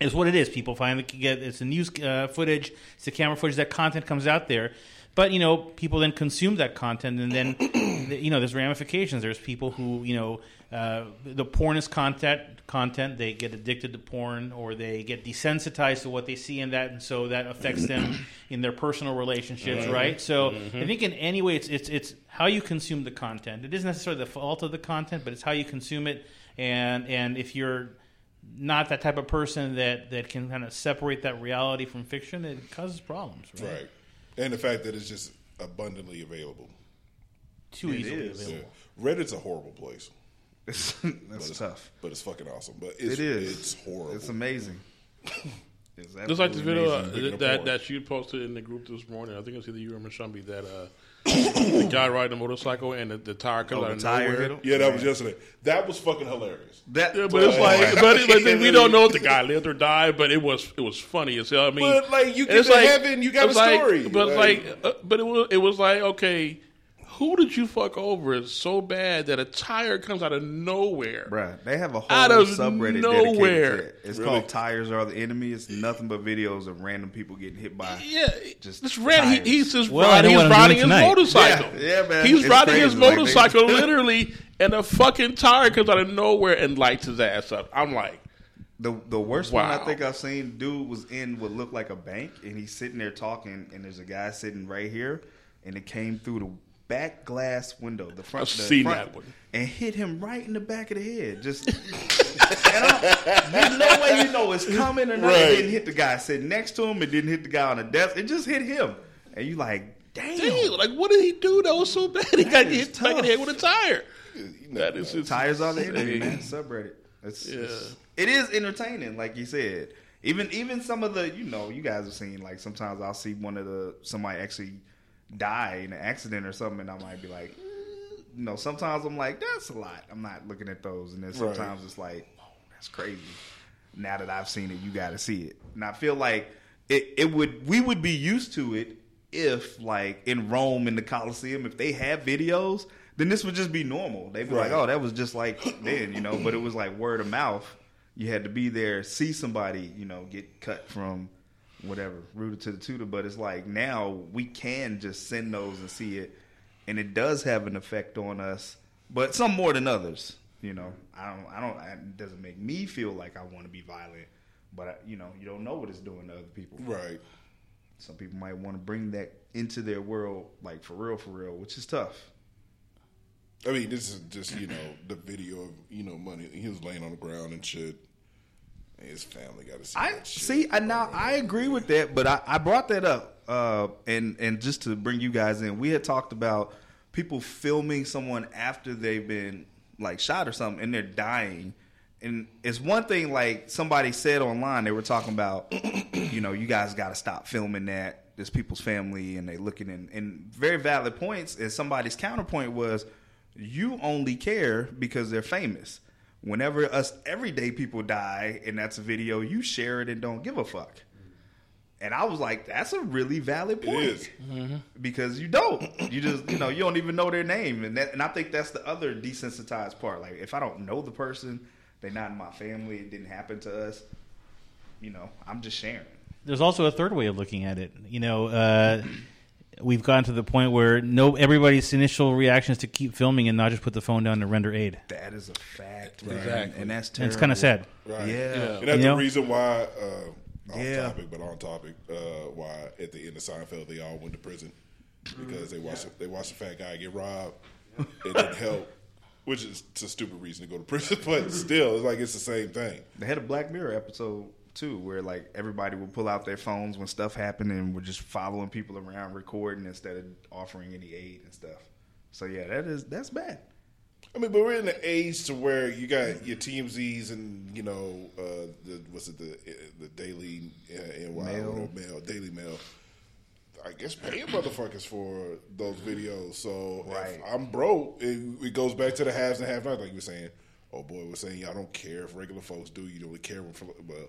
is what it is. People finally get it's the news uh, footage, it's the camera footage. That content comes out there, but you know people then consume that content, and then you know there's ramifications. There's people who you know uh, the porn is content. Content they get addicted to porn, or they get desensitized to what they see in that, and so that affects them in their personal relationships, right? So I think in any way, it's it's it's how you consume the content. It isn't necessarily the fault of the content, but it's how you consume it, and and if you're not that type of person that, that can kind of separate that reality from fiction, it causes problems, right? Right. And the fact that it's just abundantly available. Too It easily is. Yeah. available. Reddit's a horrible place. It's, But that's it's tough. But it's fucking awesome. But it's, It is. It's horrible. It's amazing. It's Just like this video uh, amazing. Speaking of that that you posted in the group this morning. I think it was either you or Mashumbi that uh, the guy riding a motorcycle and the, the tire comes Oh, out the of tire nowhere. hit him? yeah, that was yesterday. That was fucking hilarious. That, Yeah, but it's like, but, it, but then we don't know if the guy lived or died. But it was it was funny as hell. I mean, But, like, you get it's to heaven, you got it's a like- story. But Like- like, uh, but it was it was like okay, who did you fuck over? It's so bad that a tire comes out of nowhere. Bruh, they have a whole Out of subreddit nowhere. dedicated to it. It's Really? called "Tires Are the Enemy." It's nothing but videos of random people getting hit by. Yeah, Just just ran. tires. He, he's just Well, riding. He's riding his tonight. motorcycle. Yeah, yeah, man. He's It's riding his crazy. Like, motorcycle literally, and a fucking tire comes out of nowhere and lights his ass up. I'm like, The the worst one I think I've seen, dude was in what looked like a bank, and he's sitting there talking, and there's a guy sitting right here, and it came through the back glass window, the front. I've the seen front, that one. and hit him right in the back of the head. Just, and I, there's no way you know it's coming or not. Right. It didn't hit the guy sitting next to him. It didn't hit the guy on the desk. It just hit him, and you like, damn. damn, like what did he do that was so bad? He got is hit back in the head with a tire. That is just Tires are the enemy, man. Subreddit. It's, Yeah. it's- it is entertaining, like you said. Even even some of the you know you guys have seen like sometimes I'll see one of the somebody actually die in an accident or something, and I might be like, eh, you know, sometimes I'm like that's a lot. I'm not looking at those, and then Right. sometimes it's like, oh, that's crazy. Now that I've seen it, you got to see it, and I feel like it it would we would be used to it if like in Rome in the Colosseum if they had videos. Then this would just be normal. They'd be like, "Oh, that was just like then," you know. But it was like word of mouth. You had to be there, see somebody, you know, get cut from whatever, rooted to the tutor. But it's like now we can just send those and see it, and it does have an effect on us. But some more than others, you know. I don't, I don't. It doesn't make me feel like I want to be violent, but you know, you don't know what it's doing to other people. Right. Some people might want to bring that into their world, like for real, for real, which is tough. I mean, this is just you know the video of you know money. He was laying on the ground and shit. And his family got to see. I see. I now I agree with that, but I, I brought that up, uh, and and just to bring you guys in, we had talked about people filming someone after they've been like shot or something, and they're dying. And it's one thing like somebody said online, they were talking about, you know, you guys got to stop filming that. There's people's family, and they looking in, in very valid points. And somebody's counterpoint was, you only care because they're famous. Whenever us everyday people die and that's a video, you share it and don't give a fuck. And I was like, that's a really valid point. is. Because you don't. You just, you know, you don't even know their name. And that, and I think that's the other desensitized part. Like, if I don't know the person, they're not in my family, it didn't happen to us, you know, I'm just sharing. There's also a third way of looking at it. You know, uh, we've gotten to the point where no everybody's initial reaction is to keep filming and not just put the phone down to render aid. That is a fact, man. Exactly. And that's And it's kind of sad. Right. Yeah. And that's You know? the reason why, uh, off Yeah. topic, but on topic, uh, why at the end of Seinfeld they all went to prison because they watched they watched a fat guy get robbed. It didn't help, which is it's a stupid reason to go to prison, but still, it's like it's the same thing. They had a Black Mirror episode too, where like everybody would pull out their phones when stuff happened and were just following people around recording instead of offering any aid and stuff. So yeah, that is that's bad. I mean, but we're in the age to where you got your TMZs and you know, uh, the what's it the the Daily uh, NY Mail. or Mail Daily Mail. I guess paying motherfuckers for those videos. So Right. if I'm broke, it, it goes back to the haves and have nots, like you were saying. Oh boy, we're saying y'all don't care if regular folks do. You don't care if well,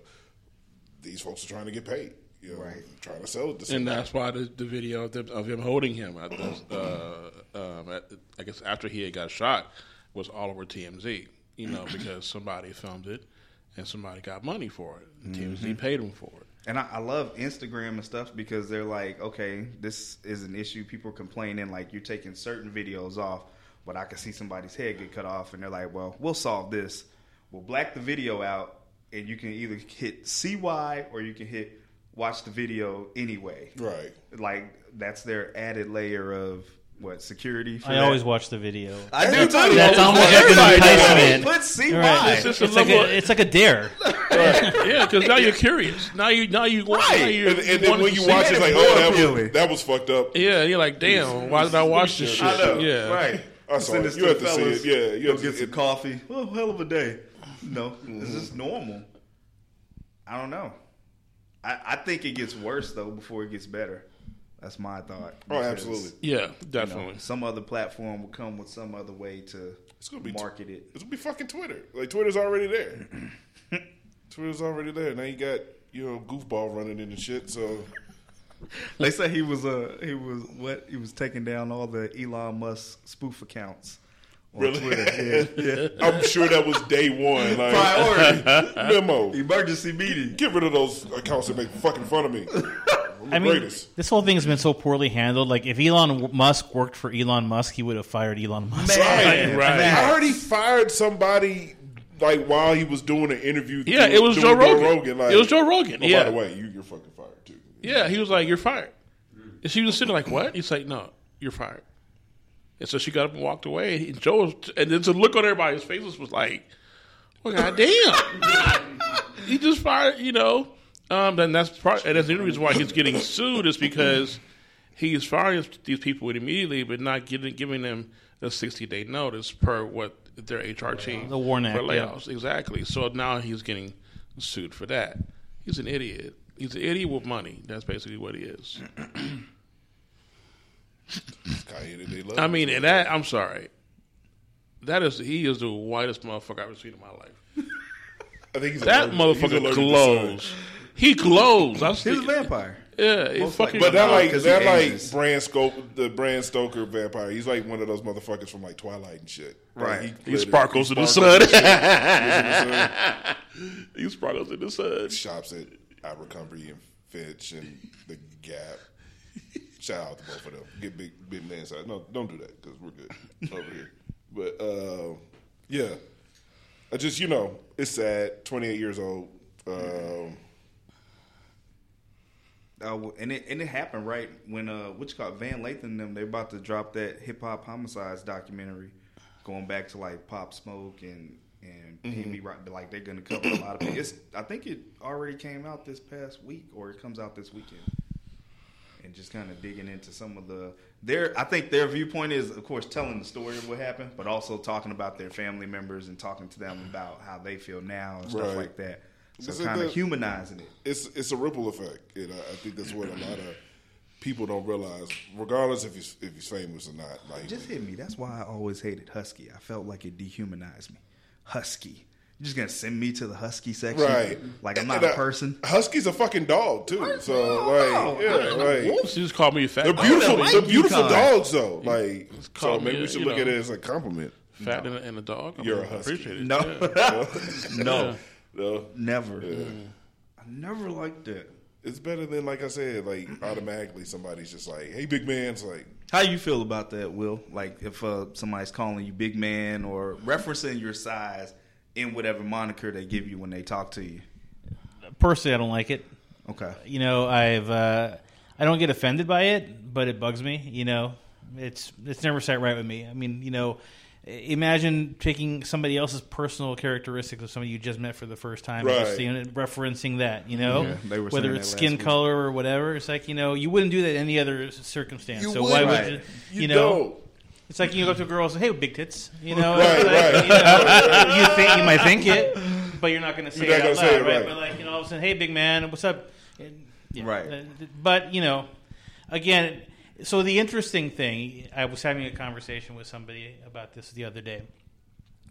these folks are trying to get paid. You know, Right. trying to sell it to And that's why the, the video of, them, of him holding him at this, uh, um, at, I guess after he had got shot was all over TMZ. You know, because somebody filmed it and somebody got money for it. And TMZ mm-hmm. paid them for it. And I, I love Instagram and stuff because they're like, okay, this is an issue. People complaining like you're taking certain videos off, but I can see somebody's head get cut off, and they're like, well, we'll solve this. We'll black the video out, and you can either hit CY or you can hit watch the video anyway. right. Like that's their added layer of what security. For I that. always watch the video. I do too. That's almost like an enticement. Put CY. Right. It's It's, just a like a, it's like a dare. yeah, because now you're curious. Now you now you want. Now you And, and then want when to you see watch it. it, it's like, oh, that appealing. was, that was fucked up. yeah, and you're like, damn, why did I watch this shit? I know. Yeah, Right. I saw Send it. this You to have the to see fellas. it. Yeah, you Go have to- get some coffee. Oh, hell of a day. No, this is mm-hmm. normal. I don't know. I, I think it gets worse though before it gets better. That's my thought. Oh, absolutely. yeah, you know, definitely. some other platform will come with some other way to It's gonna be market it. It's gonna be fucking Twitter. Like Twitter's already there. Twitter's already there. Now you got you know goofball running in and shit. So They say he was uh he was what he was taking down all the Elon Musk spoof accounts on Really? Twitter. Yeah, yeah. I'm sure that was day one. Like Priority memo. emergency meeting. Get rid of those accounts that make fucking fun of me. I'm the I mean, greatest. this whole thing has been so poorly handled. Like, if Elon Musk worked for Elon Musk, he would have fired Elon Musk. Right, right. I already fired somebody like while he was doing an interview. Yeah, doing- it was Joe Rogan. like, It was Joe Rogan, Oh, yeah. by the way, you, you're fucking fired too. Yeah, he was like, "You're fired," and she was sitting like, "What?" He's like, "No, you're fired." And so she got up and walked away. And, Joe, was, and then the look on everybody's faces was like, "Well, goddamn, he just fired," you know. Um, then that's part, and that's the only reason why he's getting sued is because he's firing these people immediately, but not giving giving them a 60 day notice per what their HR team The Warren for Act, yeah. layoffs. Exactly. So now he's getting sued for that. He's an idiot. He's an idiot with money. That's basically what he is. Kanye, they love I mean, and that I'm sorry. That is he is the whitest motherfucker I've ever seen in my life. I think he's That allergic- he's motherfucker allergic to glows. Sun. He glows. I He's a vampire. Yeah, he Most fucking. likely. But that No, like 'cause he that like ages. Bram Stoker, the Bram Stoker vampire. He's like one of those motherfuckers from like Twilight and shit. Like, Right. he literally- sparkles in the sun. and shit. Lives in the sun. he sparkles in the sun. shops at Abercrombie and Fitch and the Gap. Shout out to both of them. Get big, big man size. No, don't do that because we're good over here. But uh, yeah, I just you know it's sad. Twenty eight years old. Um, Uh, and it and it happened right when uh, what you call it, Van Lathan and them they about to drop that hip hop homicides documentary, going back to like Pop Smoke and and Pee Rock. Like they're gonna cover a lot of it. It's, I think it already came out this past week or it comes out this weekend. And just kind of digging into some of the their I think their viewpoint is of course telling the story of what happened, but also talking about their family members and talking to them about how they feel now and stuff Right. like that. So Is it kind of humanizing it. it's it's a ripple effect, and I, I think that's what a lot of people don't realize. Regardless if he's if he's famous or not, like just hit me. That's why I always hated Husky. I felt like it dehumanized me. Husky. You're just gonna send me to the Husky section, right, Like I'm not uh, a person. Husky's a fucking dog too. So like, yeah, like She just called me a fat. they're beautiful. like They're beautiful UConn. dogs though. Like, so call me maybe a- we should look know. at it as a compliment. fat and, a, and a dog. I You're mean, a I husky. appreciate it. No, Yeah. no, No, never. I never liked it. it's better than like I said. Like automatically, somebody's just like, "Hey, big man." It's like, How you feel about that, Will? Like if uh, somebody's calling you big man or referencing your size in whatever moniker they give you when they talk to you. Personally, I don't like it. Okay. You know, I've uh, I don't get offended by it, but it bugs me. You know, it's it's never sat right with me. I mean, you know, imagine taking somebody else's personal characteristics of somebody you just met for the first time, and just Right. seeing it, referencing that. You know, Yeah, they were whether it's skin week. color or whatever. It's like you know, you wouldn't do that in any other circumstance. You so why wouldn't. would you? You You know, don't. It's like you go up to a girl and say, "Hey, big tits," you know. Right, like. You, know, you think you might think it, but you're not going to say You're it out loud, say it, right? right. But like you know, all of a sudden, "Hey, big man, what's up?" And, yeah, Right. uh, But you know, again, so the interesting thing, I was having a conversation with somebody about this the other day,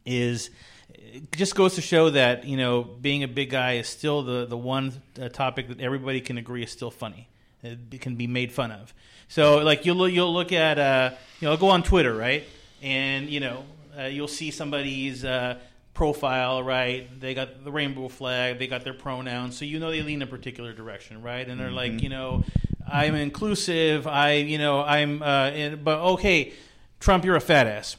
is it just goes to show that you know being a big guy is still the the one uh, topic that everybody can agree is still funny. It can be made fun of. So like you'll you'll look at uh, you know go on Twitter right, and you know uh, you'll see somebody's. Uh, profile right they got the rainbow flag they got their pronouns so you know they lean a particular direction right and they're like you know i'm inclusive i you know i'm uh, in, but okay trump you're a fat ass.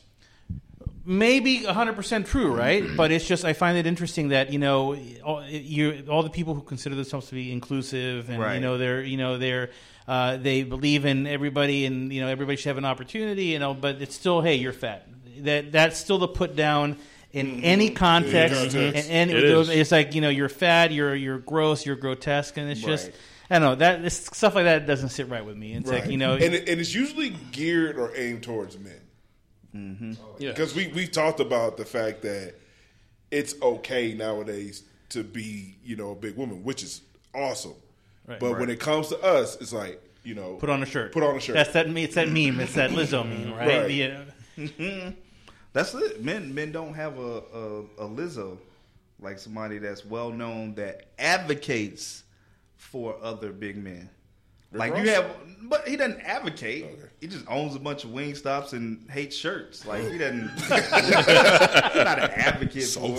Maybe 100% true right? But it's just i find it interesting that you know all, you all the people who consider themselves to be inclusive and you know they're you know they're uh, they believe in everybody and you know everybody should have an opportunity you know but it's still hey you're fat. That that's still the put down in any context, and, It is. it's like you know you're fat you're you're gross you're grotesque and it's just Right. I don't know that this, stuff like that doesn't sit right with me. It's like Right. you know, and, it, and it's usually geared or aimed towards men. Yeah. Because we we talked about the fact that it's okay nowadays to be you know a big woman, which is awesome. Right. but when it comes to us, it's like you know put on a shirt. Put on a shirt. That's that. It's that meme. It's that Lizzo meme, right? Right. The, uh, That's it. Men men don't have a, a, a Lizzo like somebody that's well known that advocates for other big men. Like you have, but he doesn't advocate. Okay. He just owns a bunch of Wingstops and hates shirts. Like he doesn't. he's not an advocate for. him.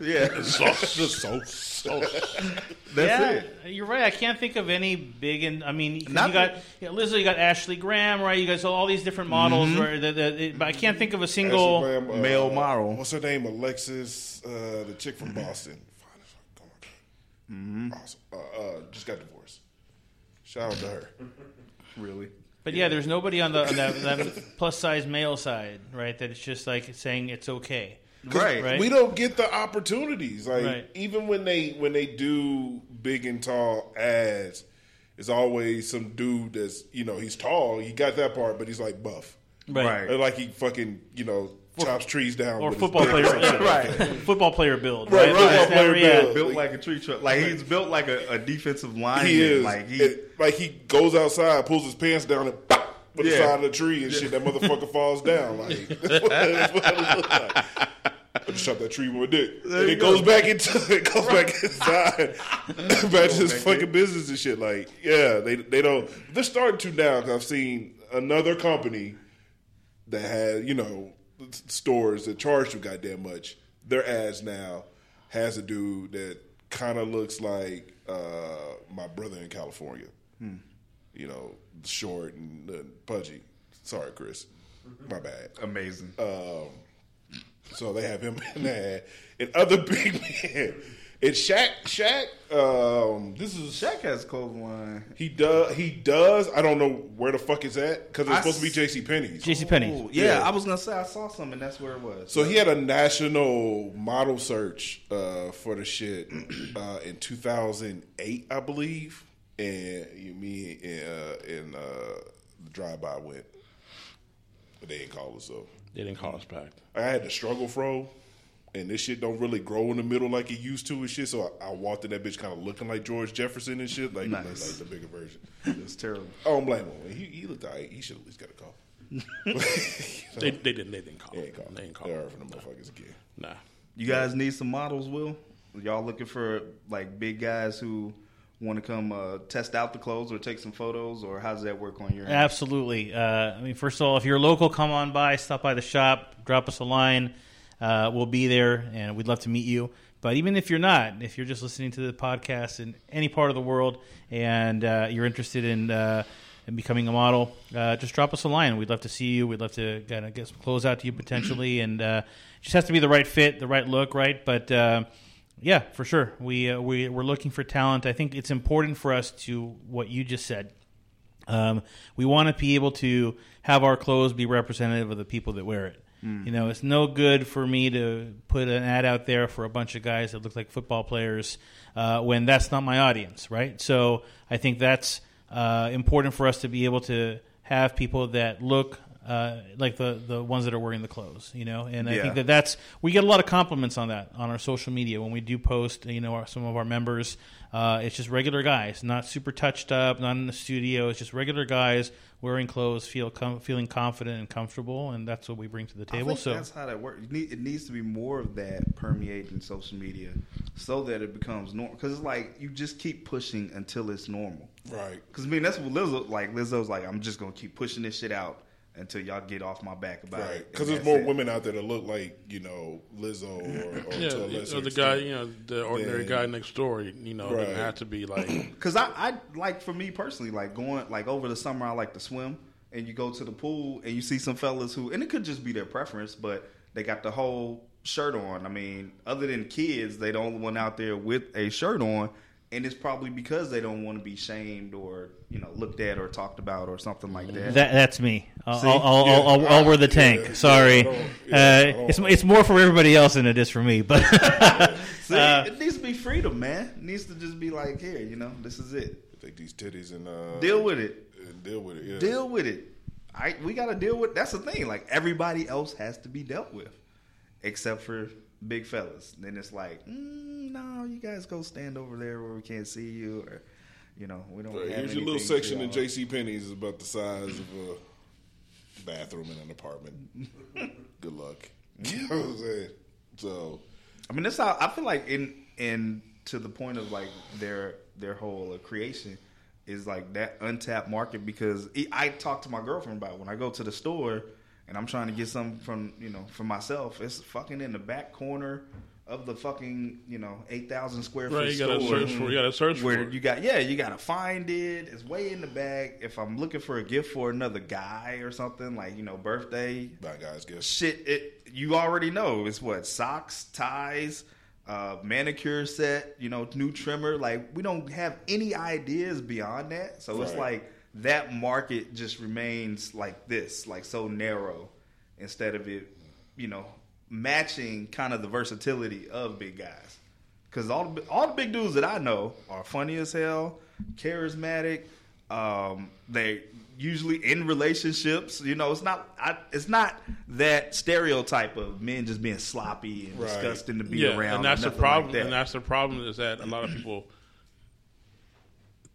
Yeah, Just so so. that's yeah, it. you're right. I can't think of any big and I mean, Not you got you know, Lizzo, you got Ashley Graham, right? You guys all these different models. Where the, the, but I can't think of a single. Ashley Graham, Male model. What's her name? Alexis, uh, the chick from Boston. Fine as fuck. Oh my God. Awesome. Uh, uh, just got divorced. Shout out to her. Really. But yeah, there's nobody on the on that, that plus size male side, right? That it's just like saying it's okay. Right. Right. We don't get the opportunities. Like Right. even when they when they do big and tall ads, it's always some dude that's you know he's tall. He got that part, but he's like buff. Right. Or like he fucking you know chops trees down. Or football player, or some shit like right? Football player build, Right, right? right. Football player yeah. build. Built like a tree truck. Like he's built like a, a defensive line. He is Like he. It- like he goes outside, pulls his pants down, and pop with the side of the tree and shit. That motherfucker falls down. Like that's what, that's what it looks like. I just shot that tree with my dick, and you it goes go. back into it goes back inside, back to his fucking in. business and shit. Like, yeah, they they don't. They're starting to now. Cause I've seen another company that had you know stores that charge you goddamn much. Their ads now has a dude that kind of looks like uh, my brother in California. You know, short and uh, pudgy. Sorry, Chris. My bad. Amazing. So they have him in the ad. And other big men. And Shaq, Shaq, um, this is Shaq has clothesline. he does he does. I don't know where the fuck it's at because it's I supposed to be J.C. Penney's. JC Penney. Oh, yeah, Yeah. I was gonna say I saw some, and that's where it was. So he had a national model search uh, for the shit uh, in 2008, I believe, and you, me uh, and uh, the drive by went, but they didn't call us though. They didn't call us back. I had to struggle fro, and this shit don't really grow in the middle like it used to and shit. So I, I walked in that bitch kind of looking like George Jefferson and shit, like like, Nice. the bigger version. It's terrible. I don't blame him. He, he looked alright. He should at least got a call. They, they didn't. They didn't call. They ain't call. They ain't call. They are for the motherfuckers again. Nah. You guys need some models, Will? Y'all looking for like big guys who want to come uh, test out the clothes or take some photos, or how does that work on your end? Absolutely. Uh, I mean, first of all, if you're local, come on by, stop by the shop, drop us a line. Uh, we'll be there, and we'd love to meet you. But even if you're not, if you're just listening to the podcast in any part of the world and uh, you're interested in, uh, in becoming a model, uh, just drop us a line. We'd love to see you. We'd love to kind of get some clothes out to you potentially, and uh, just has to be the right fit, the right look, right? But uh, yeah, for sure, we uh, we we're looking for talent. I think it's important for us to what you just said. Um, we want to be able to have our clothes be representative of the people that wear it. You know, it's no good for me to put an ad out there for a bunch of guys that look like football players uh, when that's not my audience, right? So I think that's uh, important for us to be able to have people that look uh, like the the ones that are wearing the clothes, you know. And I Yeah. think that that's we get a lot of compliments on that on our social media when we do post. You know, our, some of our members, uh, it's just regular guys, not super touched up, not in the studio. It's just regular guys wearing clothes, feel com- feeling confident and comfortable, and that's what we bring to the I table. think So that's how that works. It, need, it needs to be more of that permeating social media, so that it becomes normal. Because it's like you just keep pushing until it's normal. Right. Because I mean that's what Lizzo like. Lizzo's like, I'm just gonna keep pushing this shit out until y'all get off my back about Right. it. Because there's more it. women out there that look like, you know, Lizzo or, or Yeah, to a lesser or the extent. guy, you know, the ordinary Yeah. guy next door. You know, doesn't Right. have to be like. Cause I, I like for me personally, like going like over the summer, I like to swim, and you go to the pool and you see some fellas who, and it could just be their preference, but they got the whole shirt on. I mean, other than kids, they the only one out there with a shirt on, and it's probably because they don't want to be shamed or you know looked at or talked about or something like that. That that's me. I'll, See? I'll, I'll, Yeah. I'll, I'll, I'll wear the tank. yeah, Sorry, I don't- yeah, I uh, don't- it's it's more for everybody else than it is for me. But See, Uh, it needs to be freedom, man. It needs to just be like, here, you know, this is it. Take these titties and uh, Deal with it. and deal with it. Yeah. Deal with it. I we got to deal with. That's the thing. Like everybody else has to be dealt with, except for big fellas. Then it's like, mm, no, you guys go stand over there where we can't see you, or you know, we don't. Have here's your little section in. J.C. Penney's is about the size of a bathroom in an apartment. Good luck. You know what I'm saying? So I mean, that's how I feel like in in to the point of like their their whole uh, creation is like that untapped market because I talk to my girlfriend about it. when I go to the store and I'm trying to get something from you know for myself. It's fucking in the back corner of the fucking you know eight thousand square foot Right, you store. gotta search for. You gotta search for. where it. you got yeah you gotta find it it's way in the back if i'm looking for a gift for another guy or something like you know birthday bye guys, guess. shit it you already know it's what socks ties uh manicure set you know new trimmer like we don't have any ideas beyond that so it's like that market just remains like this like so narrow instead of it you know matching kind of the versatility of big guys because all the, all the big dudes that I know are funny as hell, charismatic. Um, they usually in relationships. You know, it's not I, it's not that stereotype of men just being sloppy and Right. disgusting to be yeah, around. and that's the problem. Like that. and that's the problem is that a lot of people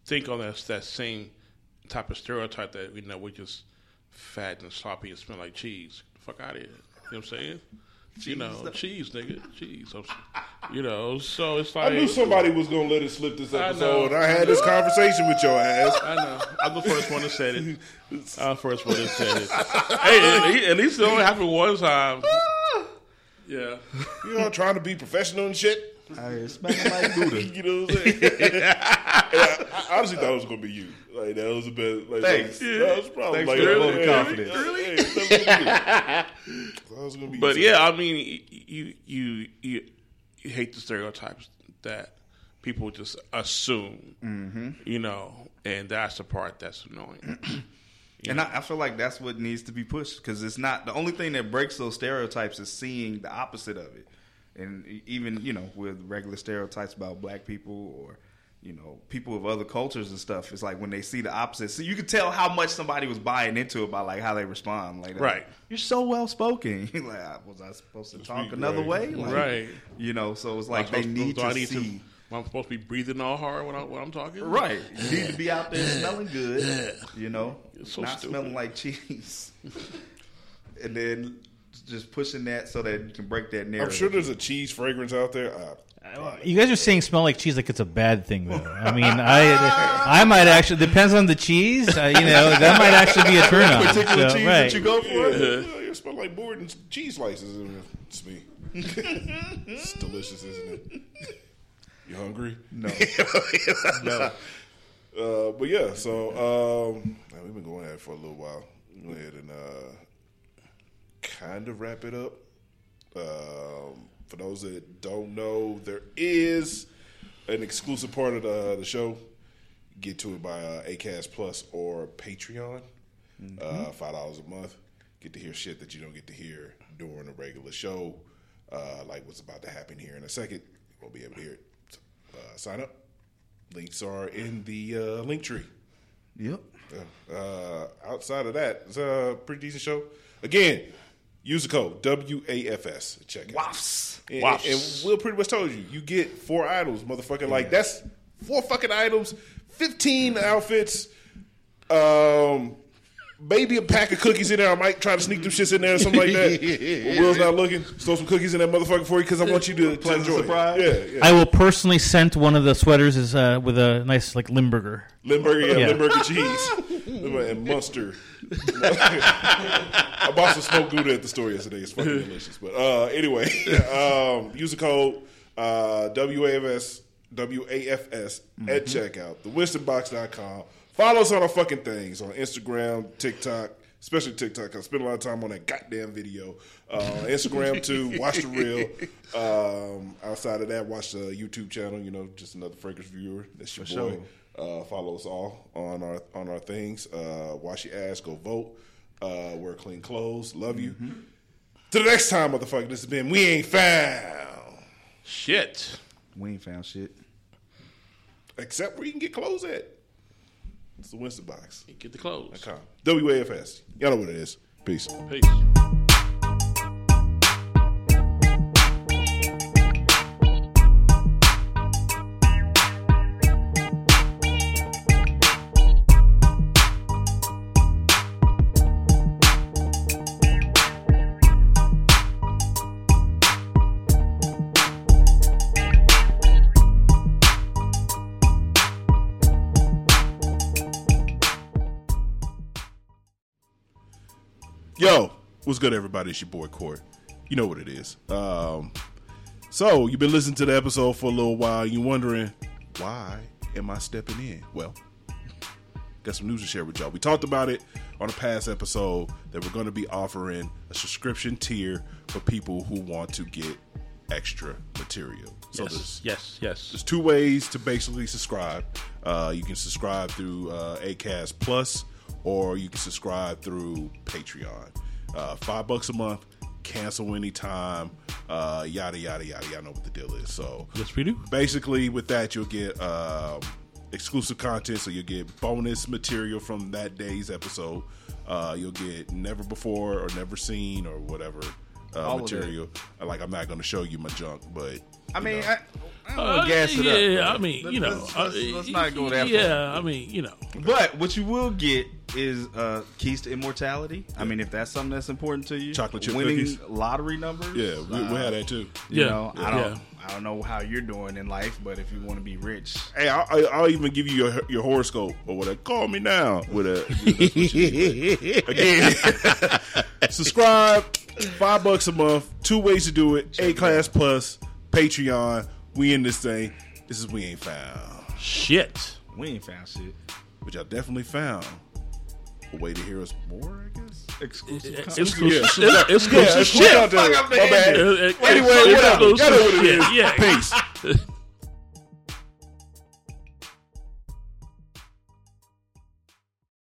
think on that that same type of stereotype that you know we're just fat and sloppy and smell like cheese. Fuck out of here. You know what I'm saying? You know, cheese, nigga, cheese. You know, so it's like I knew somebody was gonna let it slip this episode, know. and I had this conversation with your ass. I know. I'm the first one that said it. I'm the first one that said it. hey, at least it only happened one time. Yeah. You know, trying to be professional and shit. I smell like Buddha. You know what I'm saying? And I, I honestly thought it was gonna be you. Like that was a bit. Like, Thanks. That was probably Thanks like for the hey, vote of hey, confidence. Really? Hey, that was gonna be you. That was gonna be But you. yeah, I mean, you you you, you hate the stereotypes that people just assume, Mm-hmm. you know, and that's the part that's annoying. And I, I feel like that's what needs to be pushed because it's not the only thing that breaks those stereotypes is seeing the opposite of it. And e- even you know with regular stereotypes about black people or you know people of other cultures and stuff, it's like when they see the opposite, so you can tell how much somebody was buying into it by like how they respond. Like, Right. you're so well spoken. like, "Ah, was I supposed to talk Speak another right. way? Like, Right. You know, so it's like they need do to I need see. I'm supposed to be breathing all hard when, I, when I'm talking. Right. You need to be out there smelling good, you know, so not stupid. smelling like cheese. and then just pushing that so that you can break that narrative. I'm sure there's a cheese fragrance out there. Uh, You guys are saying smell like cheese like it's a bad thing, though. I mean, I I might actually depends on the cheese. Uh, you know, that might actually be a turn on. particular So, cheese right. that you go for. yeah, you smell like Borden's cheese slices. It's me. it's delicious, isn't it? You hungry? No. no. Uh, but yeah, so um, man, we've been going at it for a little while. Go ahead and uh, kind of wrap it up. Um, for those that don't know, there is an exclusive part of the, the show. Get to it by uh, Acast Plus or Patreon. Uh, Five dollars a month. Get to hear shit that you don't get to hear during a regular show, uh, like what's about to happen here in a second. You won't be able to hear it. So, uh, sign up. Links are in the uh, link tree. Yep. Uh, outside of that, it's a pretty decent show. Again, use the code WAFS. Check it. Wafs. And, Wafs. and Will pretty much told you, you get four items, motherfucker. Like that's four fucking items, fifteen outfits, um, maybe a pack of cookies in there. I might try to sneak them shits in there or something like that. When Will's not looking. Throw some cookies in that motherfucker for you because I want you to, to Pleasant enjoy. it. surprise. Yeah, yeah. I will personally scent one of the sweaters is uh, with a nice like Limburger. Limburger, yeah, Yeah. Limburger cheese Limburger and mustard. I bought some smoked gouda at the store yesterday. It's fucking delicious. But uh, anyway, um, use the code uh, WAFS WAFS at checkout. TheWinstonBox.com. Follow us on our fucking things on Instagram, TikTok. Especially TikTok. I spend a lot of time on that goddamn video. Uh, Instagram too. Watch the reel. Um, outside of that, watch the YouTube channel. You know, just another Fragrance viewer. That's your For boy. sure. Uh, follow us all on our on our things. Uh, wash your ass, go vote, uh, wear clean clothes. Love you. Mm-hmm. To the next time, motherfucker. This has been We Ain't Found. Shit. We ain't found shit. Except where you can get clothes at. It's the Winston Box. Get the clothes. Com. WAFS. Y'all know what it is. Peace. Peace. What's good, everybody? It's your boy Court. You know what it is. Um, so you've been listening to the episode for a little while. You wondering why am I stepping in? Well, got some news to share with y'all. We talked about it on a past episode that we're going to be offering a subscription tier for people who want to get extra material. So there's Yes, yes, there's two ways to basically subscribe. Uh, you can subscribe through uh, Acast Plus, or you can subscribe through Patreon. Uh, five bucks a month, cancel anytime. Uh, yada yada yada. Y'all know what the deal is. So Yes, we do. basically, with that, you'll get um, exclusive content. So you'll get bonus material from that day's episode. Uh, you'll get never before or never seen or whatever uh, All of it. material. Like I'm not going to show you my junk, but I mean, know. I, I don't Uh, wanna gas it yeah, up. Yeah, I mean, Let- you know, let's, let's, uh, let's not go that far. Yeah, I mean, you know, But what you will get is uh, keys to immortality. I mean, if that's something that's important to you, Chocolate chip winning cookies. lottery numbers. yeah, we, we had that too. You Yeah, know, I don't, I don't know how you're doing in life, but if you want to be rich, Hey, I'll, I'll- I'll even give you your your horoscope or whatever. Call me now with a again. subscribe, five bucks a month. Two ways to do it: Acast Plus Patreon. We in this thing. This is we ain't found, shit. we ain't found shit. but y'all definitely found a way to hear us more. I guess. Exclusive. Content. exclusive. Yeah. It's exclusive Yeah, shit. fuck up the- Fuck up the my bad. Anyway, whatever. Y'all know what it exclusive is. shit. Yeah. Peace.